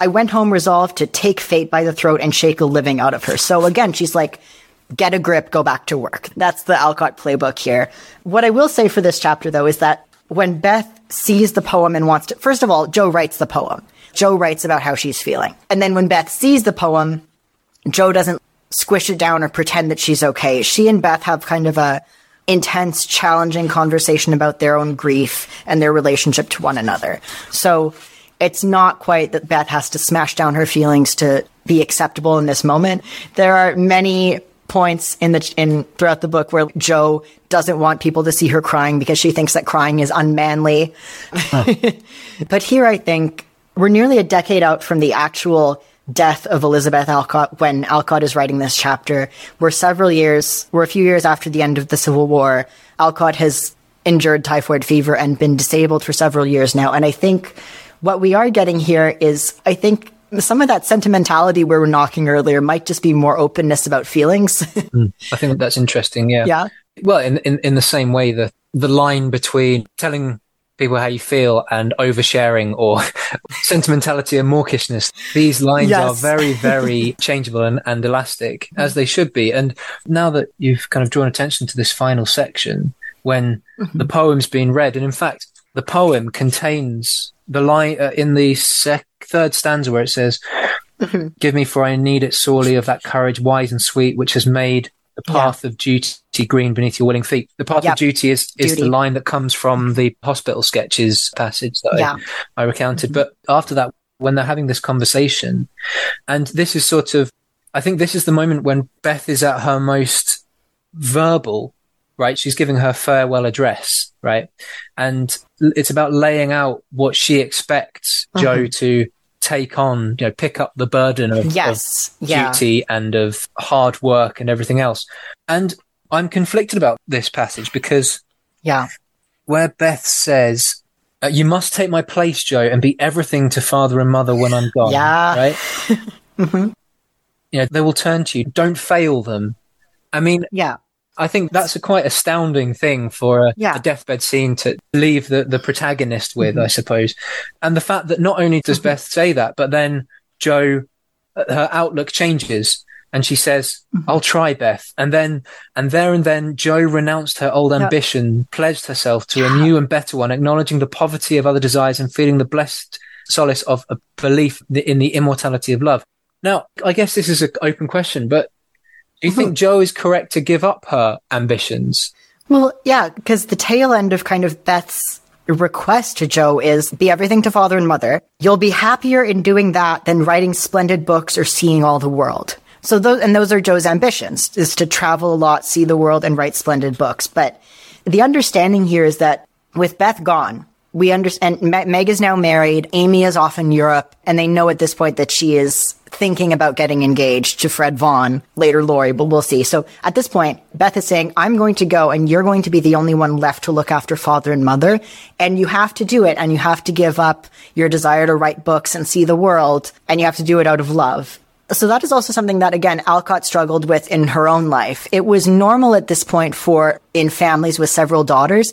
I went home resolved to take fate by the throat and shake the living out of her. So again, she's like, get a grip, go back to work. That's the Alcott playbook here. What I will say for this chapter, though, is that when Beth sees the poem and wants to, first of all, Jo writes the poem. Jo writes about how she's feeling. And then when Beth sees the poem, Jo doesn't squish it down or pretend that she's okay. She and Beth have kind of a intense, challenging conversation about their own grief and their relationship to one another. So it's not quite that Beth has to smash down her feelings to be acceptable in this moment. There are many points in the in throughout the book where Jo doesn't want people to see her crying because she thinks that crying is unmanly. but here I think we're nearly a decade out from the actual death of Elizabeth Alcott when Alcott is writing this chapter. We're several years, we're a few years after the end of the Civil War. Alcott has endured typhoid fever and been disabled for several years now. And I think what we are getting here is, I think some of that sentimentality we were knocking earlier might just be more openness about feelings. Hmm. i think that's interesting yeah yeah. well in, in in the same way the the line between telling people how you feel and oversharing or sentimentality and mawkishness these lines Yes. are very very changeable and, and elastic as they should be and now that you've kind of drawn attention to this final section when mm-hmm. the poem's been read and in fact the poem contains the line uh, in the sec- third stanza where it says give me for i need it sorely of that courage wise and sweet which has made the path of duty green beneath your willing feet. The path Yep. of duty is, is Duty. the line that comes from the hospital sketches passage that Yeah. I, I recounted. But after that, when they're having this conversation, and this is sort of, I think this is the moment when Beth is at her most verbal, right? She's giving her farewell address, right? And it's about laying out what she expects Jo to take on, you know, pick up the burden of, of Yeah. duty and of hard work and everything else. And I'm conflicted about this passage because Yeah. where Beth says, uh, "You must take my place, Jo, and be everything to father and mother when I'm gone." Yeah. right. You know, they will turn to you. Don't fail them. I mean, Yeah. I think that's a quite astounding thing for a, Yeah. a deathbed scene to leave the, the protagonist with, mm-hmm. I suppose. And the fact that not only does mm-hmm. Beth say that, but then Jo, uh, her outlook changes and she says, mm-hmm. I'll try Beth. And then, and there and then Jo renounced her old ambition, pledged herself to a new and better one, acknowledging the poverty of other desires and feeling the blessed solace of a belief in the immortality of love. Now, I guess this is an open question, but do you think Jo is correct to give up her ambitions? Well, yeah, because the tail end of kind of Beth's request to Jo is be everything to father and mother. You'll be happier in doing that than writing splendid books or seeing all the world. So those, and those are Jo's ambitions, is to travel a lot, see the world, and write splendid books. But the understanding here is that with Beth gone, we understand Me- Meg is now married. Amy is off in Europe, and they know at this point that she is thinking about getting engaged to Fred Vaughn, later Laurie, but we'll see. So at this point, Beth is saying, I'm going to go and you're going to be the only one left to look after father and mother. And you have to do it and you have to give up your desire to write books and see the world and you have to do it out of love. So that is also something that again Alcott struggled with in her own life. It was normal at this point for in families with several daughters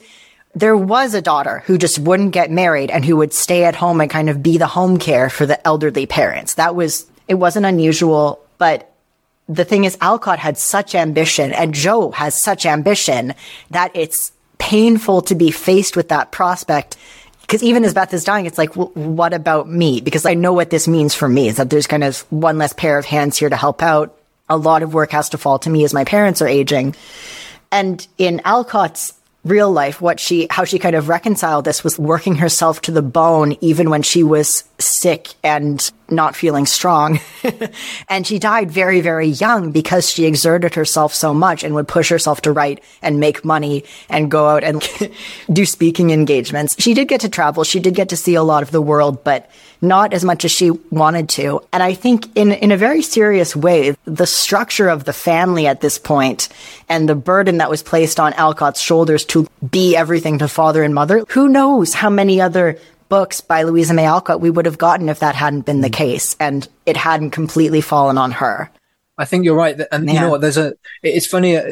there was a daughter who just wouldn't get married and who would stay at home and kind of be the home care for the elderly parents. That was, it wasn't unusual, but the thing is, Alcott had such ambition and Jo has such ambition that it's painful to be faced with that prospect. Because even as Beth is dying, it's like, well, what about me? Because I know what this means for me is that there's kind of one less pair of hands here to help out. A lot of work has to fall to me as my parents are aging. And in Alcott's real life, what she, how she kind of reconciled this was working herself to the bone, even when she was sick and not feeling strong. and she died very, very young because she exerted herself so much and would push herself to write and make money and go out and do speaking engagements. She did get to travel. She did get to see a lot of the world, but not as much as she wanted to. And I think in, in a very serious way, the structure of the family at this point and the burden that was placed on Alcott's shoulders to be everything to father and mother, who knows how many other books by Louisa May Alcott we would have gotten if that hadn't been the mm. case and it hadn't completely fallen on her. I think you're right. And yeah. you know what? There's a, it's funny. Uh,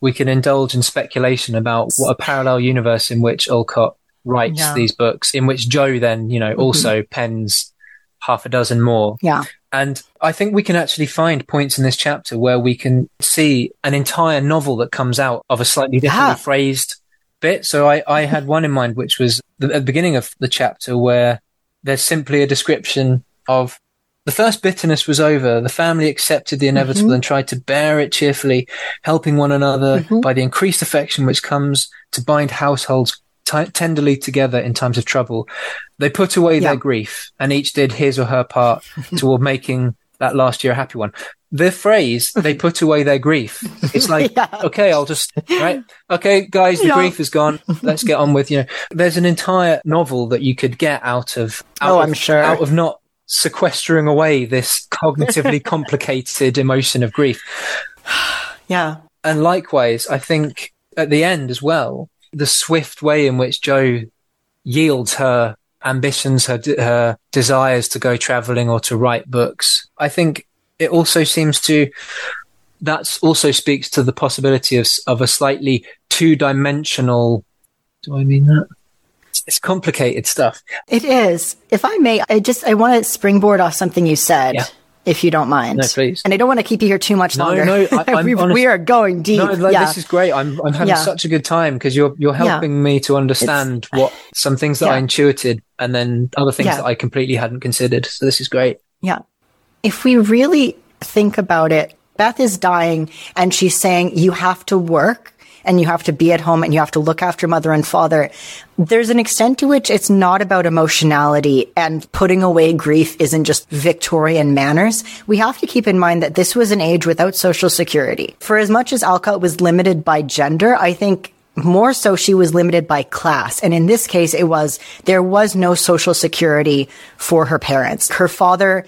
we can indulge in speculation about what a parallel universe in which Alcott writes yeah. these books, in which Jo then, you know, mm-hmm. also pens half a dozen more. Yeah. And I think we can actually find points in this chapter where we can see an entire novel that comes out of a slightly differently yeah. phrased bit. So I, I had one in mind, which was the, at the beginning of the chapter where there's simply a description of the first bitterness was over. The family accepted the inevitable mm-hmm. and tried to bear it cheerfully, helping one another mm-hmm. by the increased affection which comes to bind households t- tenderly together in times of trouble. They put away yeah. their grief and each did his or her part toward making that last year a happy one the phrase they put away their grief it's like yeah. okay i'll just right okay guys the yeah. grief is gone let's get on with you know there's an entire novel that you could get out of out oh of, i'm sure out of not sequestering away this cognitively complicated emotion of grief yeah and likewise i think at the end as well the swift way in which Jo yields her ambitions her her desires to go traveling or to write books i think it also seems to that also speaks to the possibility of of a slightly two dimensional. Do I mean that? It's complicated stuff. It is. If I may, I just I want to springboard off something you said. Yeah. If you don't mind, no, please. And I don't want to keep you here too much longer. No, no, I, we, honest, we, are going deep. No, like, yeah. this is great. I'm, I'm having yeah. such a good time because you're, you're helping yeah. me to understand it's, what some things that I intuited and then other things that I completely hadn't considered. So this is great. Yeah. If we really think about it, Beth is dying and she's saying, you have to work and you have to be at home and you have to look after mother and father. There's an extent to which it's not about emotionality and putting away grief isn't just Victorian manners. We have to keep in mind that this was an age without social security. For as much as Alcott was limited by gender, I think more so she was limited by class. And in this case, it was, there was no social security for her parents. Her father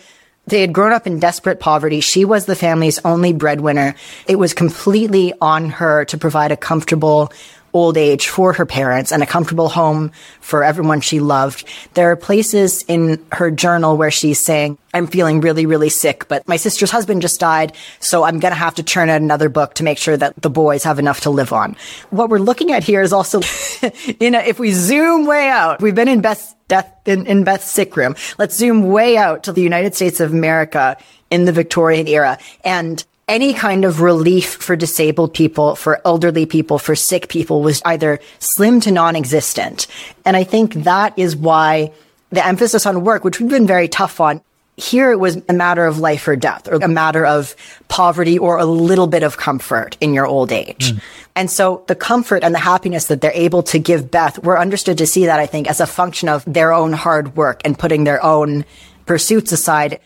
they had grown up in desperate poverty. She was the family's only breadwinner. It was completely on her to provide a comfortable old age for her parents and a comfortable home for everyone she loved. There are places in her journal where she's saying, I'm feeling really, really sick, but my sister's husband just died, so I'm going to have to churn out another book to make sure that the boys have enough to live on. What we're looking at here is also, you know, if we zoom way out, we've been in Beth's death, in, in Beth's sick room. Let's zoom way out to the United States of America in the Victorian era. And any kind of relief for disabled people, for elderly people, for sick people was either slim to non-existent. And I think that is why the emphasis on work, which we've been very tough on, here it was a matter of life or death or a matter of poverty or a little bit of comfort in your old age. Mm. And so the comfort and the happiness that they're able to give Beth, we're understood to see that, I think, as a function of their own hard work and putting their own pursuits aside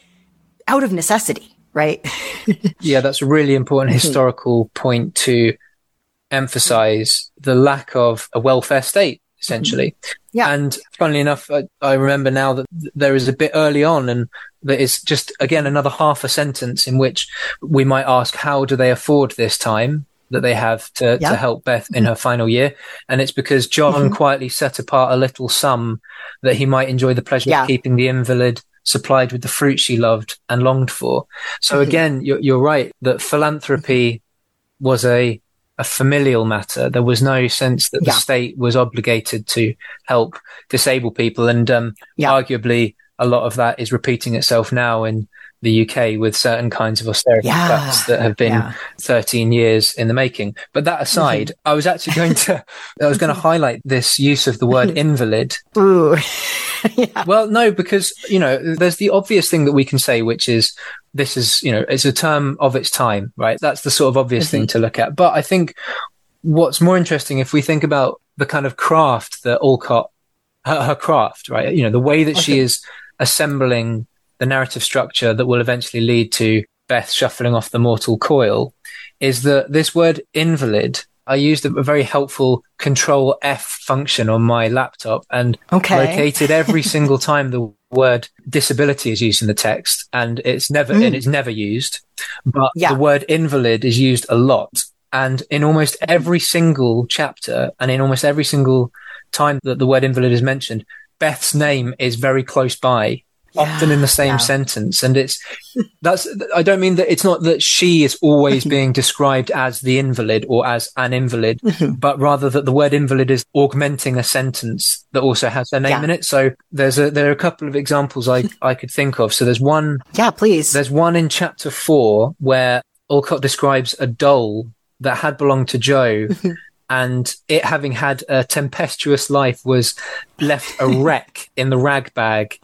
out of necessity right? yeah, that's a really important mm-hmm. historical point to emphasize the lack of a welfare state, essentially. Mm-hmm. Yeah. And funnily enough, I, I, remember now that there is a bit early on and that is just, again, another half a sentence in which we might ask, how do they afford this time? That they have to, yeah. to help Beth in her final year. And it's because John mm-hmm. quietly set apart a little sum that he might enjoy the pleasure yeah. of keeping the invalid supplied with the fruit she loved and longed for. So mm-hmm. again, you're, you're right that philanthropy was a a familial matter. There was no sense that Yeah. the state was obligated to help disabled people. And um, Yeah. arguably, a lot of that is repeating itself now in the UK with certain kinds of austerity Yeah. cuts that have been Yeah. 13 years in the making. But that aside, I was actually going to, I was going to highlight this use of the word invalid Ooh. well, no, because, you know, there's the obvious thing that we can say, which is this is, you know, it's a term of its time, right? That's the sort of obvious thing mm-hmm. to look at. But I think what's more interesting if we think about the kind of craft that Alcott, her, her craft, right? You know, the way that she is assembling the narrative structure that will eventually lead to Beth shuffling off the mortal coil is that this word invalid, I used a, very helpful control F function on my laptop and Okay. located every single time the word disability is used in the text and it's never hmm. and it's never used but Yeah. the word invalid is used a lot and in almost every single chapter and in almost every single time that the word invalid is mentioned beth's name is very close by often in the same yeah. sentence and it's that's i don't mean that it's not that she is always being described as the invalid or as an invalid mm-hmm. but rather that the word invalid is augmenting a sentence that also has their name Yeah. in it so there's a there are a couple of examples i i could think of so there's one Yeah, please. there's one in chapter four where Alcott describes a doll that had belonged to Jo mm-hmm. And it having had a tempestuous life was left a wreck in the rag bag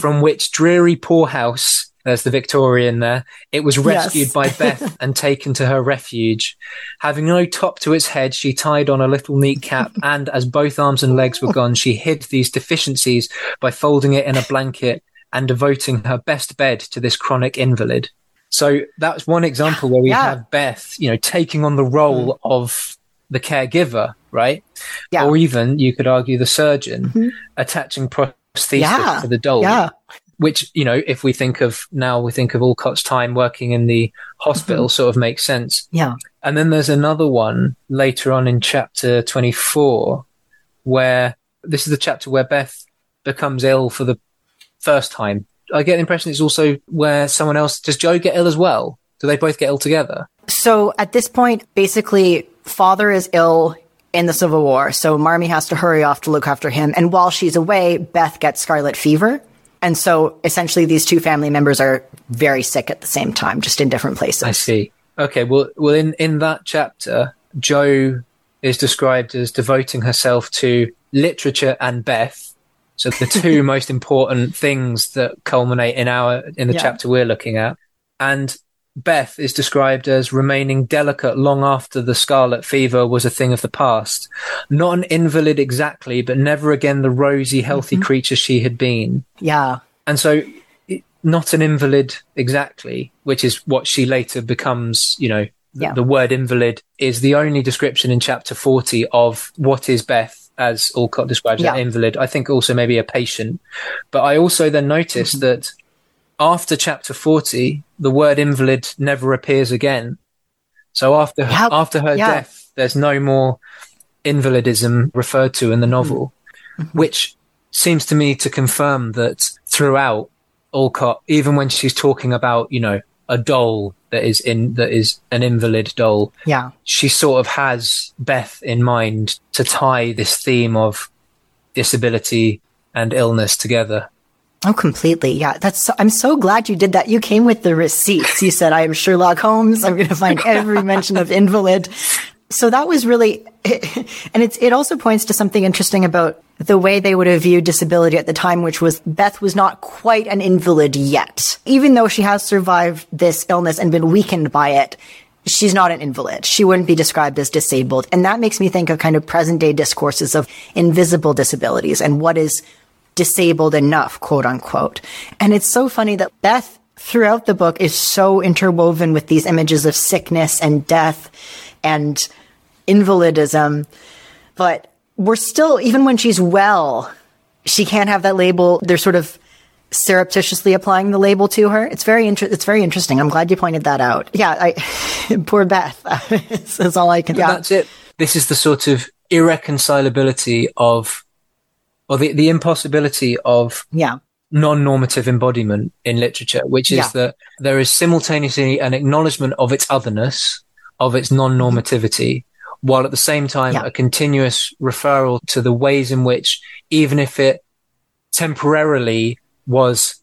from which dreary poorhouse there's the Victorian there. It was rescued Yes. by Beth and taken to her refuge. Having no top to its head, she tied on a little neat cap, and as both arms and legs were gone, she hid these deficiencies by folding it in a blanket and devoting her best bed to this chronic invalid. So that's one example where we Yeah. have Beth, you know, taking on the role hmm. of the caregiver, right? Yeah. Or even you could argue the surgeon mm-hmm. attaching prosthesis Yeah. to the doll yeah. which you know if we think of now we think of Alcott's time working in the hospital mm-hmm. sort of makes sense Yeah. and then there's another one later on in chapter 24 where this is the chapter where Beth becomes ill for the first time I get the impression it's also where someone else does Jo get ill as well do they both get ill together So at this point, basically, father is ill in the Civil War, so Marmee has to hurry off to look after him. And while she's away, Beth gets scarlet fever. And so essentially, these two family members are very sick at the same time, just in different places. I see. Okay, well, well, in in that chapter, Jo is described as devoting herself to literature and Beth. So the two most important things that culminate in our in the Yeah. chapter we're looking at, and Beth is described as remaining delicate long after the scarlet fever was a thing of the past. Not an invalid exactly, but never again the rosy, healthy creature she had been. Yeah. And so, not an invalid exactly, which is what she later becomes, you know, th- Yeah. the word invalid is the only description in chapter 40 of what is Beth, as Alcott describes Yeah. an invalid. I think also maybe a patient. But I also then noticed Mm-hmm. that after chapter 40, the word invalid never appears again. So after her, after her Yeah. death, there's no more invalidism referred to in the novel, Mm-hmm. which seems to me to confirm that throughout Alcott, even when she's talking about, you know, a doll that is in that is an invalid doll, Yeah. she sort of has Beth in mind to tie this theme of disability and illness together. Oh, completely. Yeah. That's, so, I'm so glad you did that. You came with the receipts. You said, I am Sherlock Holmes. I'm going to find every mention of invalid. So that was really, and it's, it also points to something interesting about the way they would have viewed disability at the time, which was Beth was not quite an invalid yet. Even though she has survived this illness and been weakened by it, she's not an invalid. She wouldn't be described as disabled. And that makes me think of kind of present day discourses of invisible disabilities and what is disabled enough, quote unquote. And it's so funny that Beth throughout the book is so interwoven with these images of sickness and death and invalidism. But we're still, even when she's well, she can't have that label. They're sort of surreptitiously applying the label to her. It's very inter- it's very interesting. I'm glad you pointed that out. Yeah, I poor Beth. That's all I can. Yeah, That's it. This is the sort of irreconcilability of, or the, the impossibility of yeah, non-normative embodiment in literature, which is Yeah. that there is simultaneously an acknowledgement of its otherness, of its non-normativity, while at the same time Yeah. a continuous referral to the ways in which, even if it temporarily was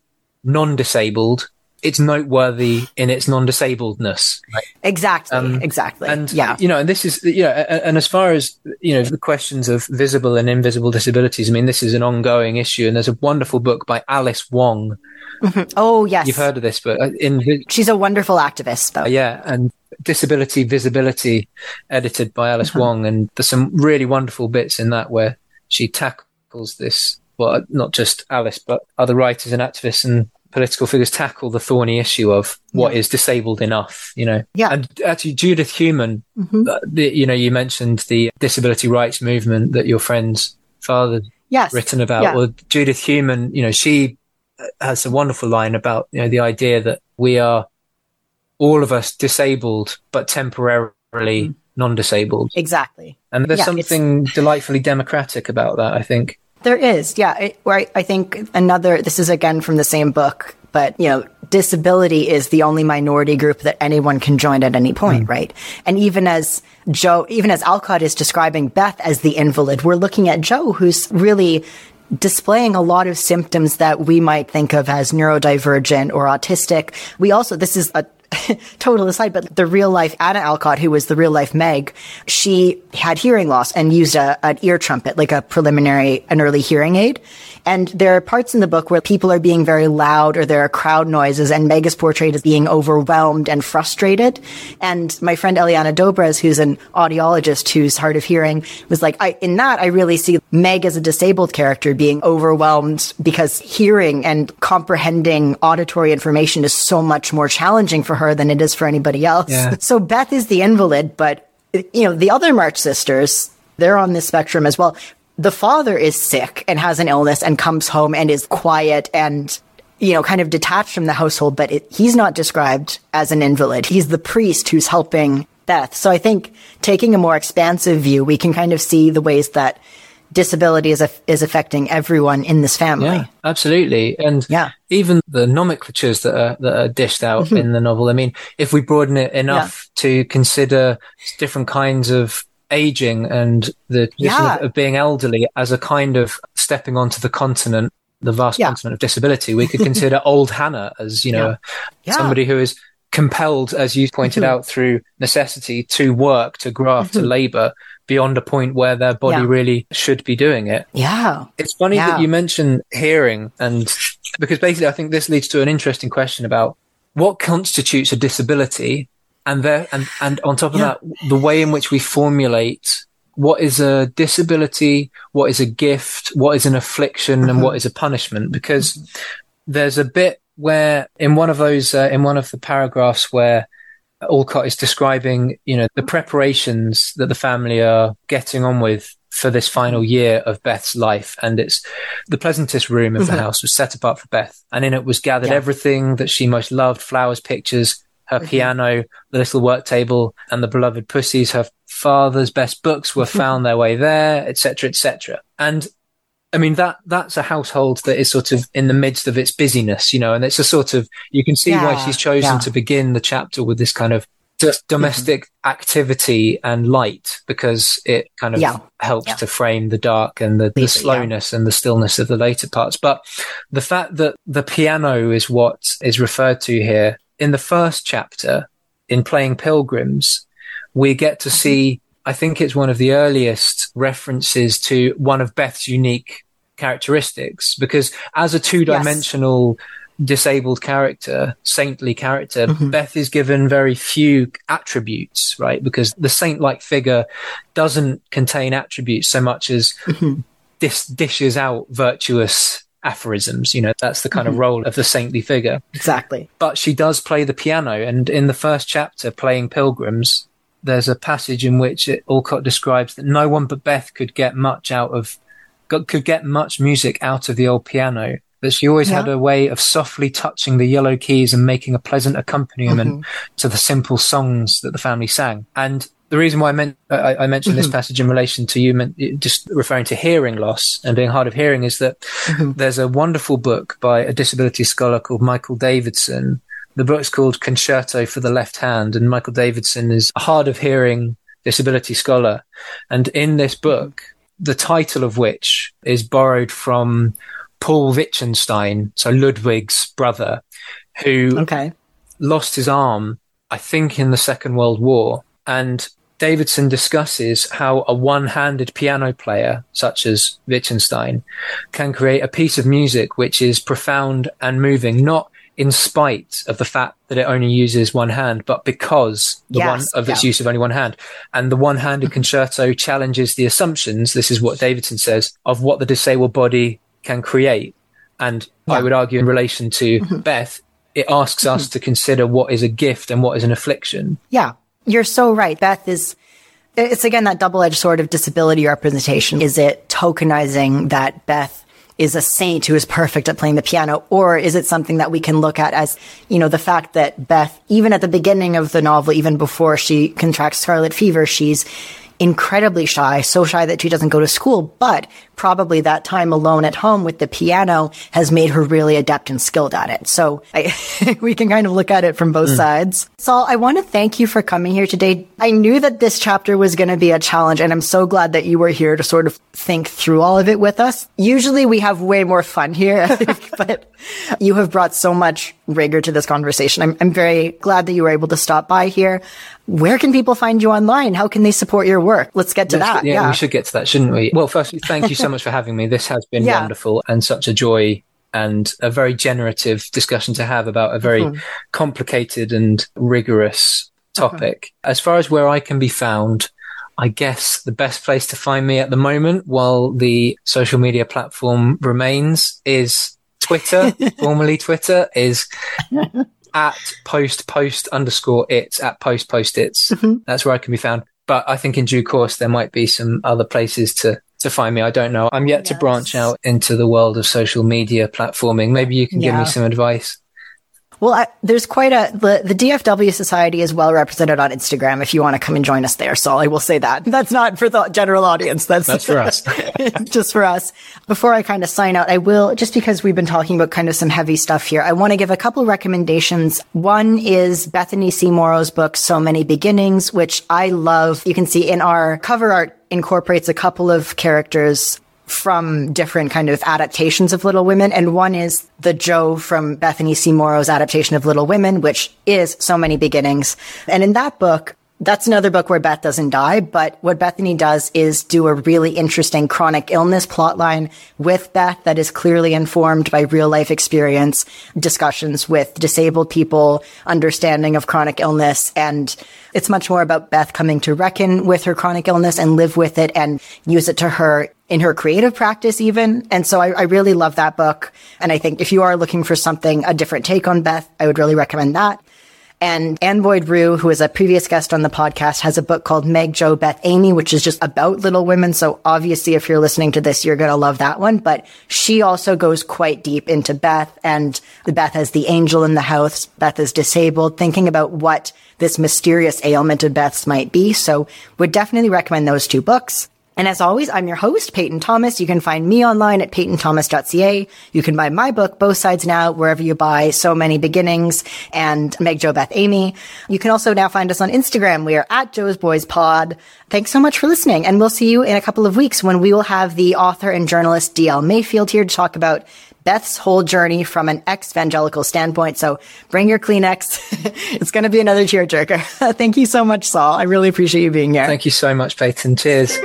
non-disabled, it's noteworthy in its non-disabledness. Right? Exactly. Um, exactly. And yeah. you know, and this is you know, and, and as far as you know, the questions of visible and invisible disabilities. I mean, this is an ongoing issue, and there's a wonderful book by Alice Wong. Oh, yes. You've heard of this, but uh, in She's a wonderful activist, though. yeah, and disability visibility, edited by Alice Uh-huh. Wong, and there's some really wonderful bits in that where she tackles this. Well, not just Alice, but other writers and activists and political figures tackle the thorny issue of what is disabled enough, you know. Yeah. And actually, Judith Heumann, uh, the, you know, you mentioned the disability rights movement that your friend's father Yes. written about. Yeah. Well, Judith Heumann, you know, she uh, has a wonderful line about, you know, the idea that we are all of us disabled, but temporarily non-disabled. Exactly. And there's. Yeah, something delightfully democratic about that, I think. There is, yeah. It, where I, I think another, this is again from the same book, but you know, disability is the only minority group that anyone can join at any point, mm. right? And even as Jo, even as Alcott is describing Beth as the invalid, we're looking at Jo, who's really displaying a lot of symptoms that we might think of as neurodivergent or autistic. We also, this is a total aside, but the real life Anna Alcott, who was the real life Meg, she had hearing loss and used a, an ear trumpet, like a preliminary, an early hearing aid. And there are parts in the book where people are being very loud or there are crowd noises and Meg is portrayed as being overwhelmed and frustrated. And my friend Eliana Dobres, who's an audiologist who's hard of hearing, was like, I, in that, I really see Meg as a disabled character being overwhelmed because hearing and comprehending auditory information is so much more challenging for her than it is for anybody else. Yeah. So Beth is the invalid, but you know, the other March sisters, they're on this spectrum as well. The father is sick and has an illness and comes home and is quiet and you know, kind of detached from the household, but it, he's not described as an invalid. He's the priest who's helping Beth. So I think taking a more expansive view, we can kind of see the ways that disability is, aff- is affecting everyone in this family. Yeah, absolutely. And Yeah. even the nomenclatures that are, that are dished out Mm-hmm. in the novel. I mean, if we broaden it enough to consider different kinds of aging and the Yeah. of, being elderly as a kind of stepping onto the continent, the vast Yeah. continent of disability, we could consider old Hannah as, you know, Yeah. somebody who is compelled, as you pointed Mm-hmm. out, through necessity to work, to graft, to labor beyond a point where their body Yeah. really should be doing it. Yeah. It's funny Yeah. that you mention hearing, and because basically, I think this leads to an interesting question about what constitutes a disability, and there, and and on top of Yeah. that, the way in which we formulate what is a disability, what is a gift, what is an affliction, and what is a punishment. Because there's a bit where in one of those, uh, in one of the paragraphs where Alcott is describing, you know, the preparations that the family are getting on with for this final year of Beth's life. And it's the pleasantest room of the mm-hmm. house was set apart for Beth. And in it was gathered Yeah. everything that she most loved, flowers, pictures, her mm-hmm. piano, the little work table and the beloved pussies. Her father's best books were mm-hmm. found their way there, etc., etc. And I mean that that's a household that is sort of in the midst of its busyness, you know, and it's a sort of you can see why she's chosen yeah. to begin the chapter with this kind of just mm-hmm. domestic activity and light because it kind of Yeah. helps Yeah. to frame the dark and the, the yeah. slowness and the stillness of the later parts. But the fact that the piano is what is referred to here in the first chapter in playing pilgrims, we get to mm-hmm. see, I think it's one of the earliest references to one of Beth's unique characteristics because as a two dimensional disabled character, saintly character, mm-hmm. Beth is given very few attributes, right? Because the saint like figure doesn't contain attributes so much as mm-hmm. dis- dishes out virtuous aphorisms. You know, that's the kind of mm-hmm. role of the saintly figure Exactly. but she does play the piano. And in the first chapter, playing Pilgrims, there's a passage in which it, Alcott describes that no one but Beth could get much out of, could get much music out of the old piano. That she always had a way of softly touching the yellow keys and making a pleasant accompaniment mm-hmm. to the simple songs that the family sang. And the reason why I, meant, I, I mentioned this mm-hmm. passage in relation to you, meant, just referring to hearing loss and being hard of hearing, is that mm-hmm. there's a wonderful book by a disability scholar called Michael Davidson. The book's called Concerto for the Left Hand, and Michael Davidson is a hard of hearing disability scholar. And in this book, the title of which is borrowed from Paul Wittgenstein, so Ludwig's brother, who okay. lost his arm, I think, in the Second World War. And Davidson discusses how a one-handed piano player, such as Wittgenstein, can create a piece of music which is profound and moving, not in spite of the fact that it only uses one hand, but because the yes, one of its use of only one hand. And the one-handed concerto challenges the assumptions, this is what Davidson says, of what the disabled body can create. And yeah. I would argue in relation to mm-hmm. Beth, it asks us mm-hmm. to consider what is a gift and what is an affliction. Yeah, you're so right. Beth is, it's again that double edged sword of disability representation. Is it tokenizing that Beth is a saint who is perfect at playing the piano? Or is it something that we can look at as, you know, the fact that Beth, even at the beginning of the novel, even before she contracts scarlet fever, she's incredibly shy, so shy that she doesn't go to school, but probably that time alone at home with the piano has made her really adept and skilled at it. So I, we can kind of look at it from both mm. sides. Saul, I want to thank you for coming here today. I knew that this chapter was going to be a challenge and I'm so glad that you were here to sort of think through all of it with us. Usually we have way more fun here, but you have brought so much rigor to this conversation. I'm, I'm very glad that you were able to stop by here where can people find you online? How can they support your work? Let's get to that. Yeah, yeah, we should get to that, shouldn't we? Well, firstly, thank you so much for having me. This has been yeah. wonderful and such a joy and a very generative discussion to have about a very mm-hmm. complicated and rigorous topic. Mm-hmm. As far as where I can be found, I guess the best place to find me at the moment while the social media platform remains is Twitter, formerly Twitter, is at post post underscore it at post post its. Mm-hmm. That's where I can be found. But I think in due course there might be some other places to to find me. I don't know. I'm yet yes. to branch out into the world of social media platforming. Maybe you can yeah. give me some advice. Well, I, there's quite a the, the DFW Society is well represented on Instagram. If you want to come and join us there, so I will say that that's not for the general audience. That's that's for us, just for us. Before I kind of sign out, I will just because we've been talking about kind of some heavy stuff here. I want to give a couple recommendations. One is Bethany C. Morrow's book, So Many Beginnings, which I love. You can see in our cover art incorporates a couple of characters from different kind of adaptations of Little Women. And one is the Jo from Bethany C. Morrow's adaptation of Little Women, which is So Many Beginnings. And in that book, that's another book where Beth doesn't die, but what Bethany does is do a really interesting chronic illness plotline with Beth that is clearly informed by real life experience, discussions with disabled people, understanding of chronic illness. And it's much more about Beth coming to reckon with her chronic illness and live with it and use it to her in her creative practice even. And so I, I, really love that book. And I think if you are looking for something, a different take on Beth, I would really recommend that. And Anne Boyd Rioux, who is a previous guest on the podcast, has a book called Meg, Jo, Beth, Amy, which is just about Little Women. So obviously, if you're listening to this, you're going to love that one. But she also goes quite deep into Beth and the Beth as the angel in the house. Beth is disabled, thinking about what this mysterious ailment of Beth's might be. So would definitely recommend those two books. And as always, I'm your host, Peyton Thomas. You can find me online at peytonthomas.ca. You can buy my book, Both Sides Now, wherever you buy So Many Beginnings and Meg Jo Beth Amy. You can also now find us on Instagram. We are at Jo's Boys Pod. Thanks so much for listening. And we'll see you in a couple of weeks when we will have the author and journalist DL Mayfield here to talk about Beth's whole journey from an ex-evangelical standpoint. So bring your Kleenex. it's going to be another tearjerker. Thank you so much, Saul. I really appreciate you being here. Thank you so much, Peyton. Cheers.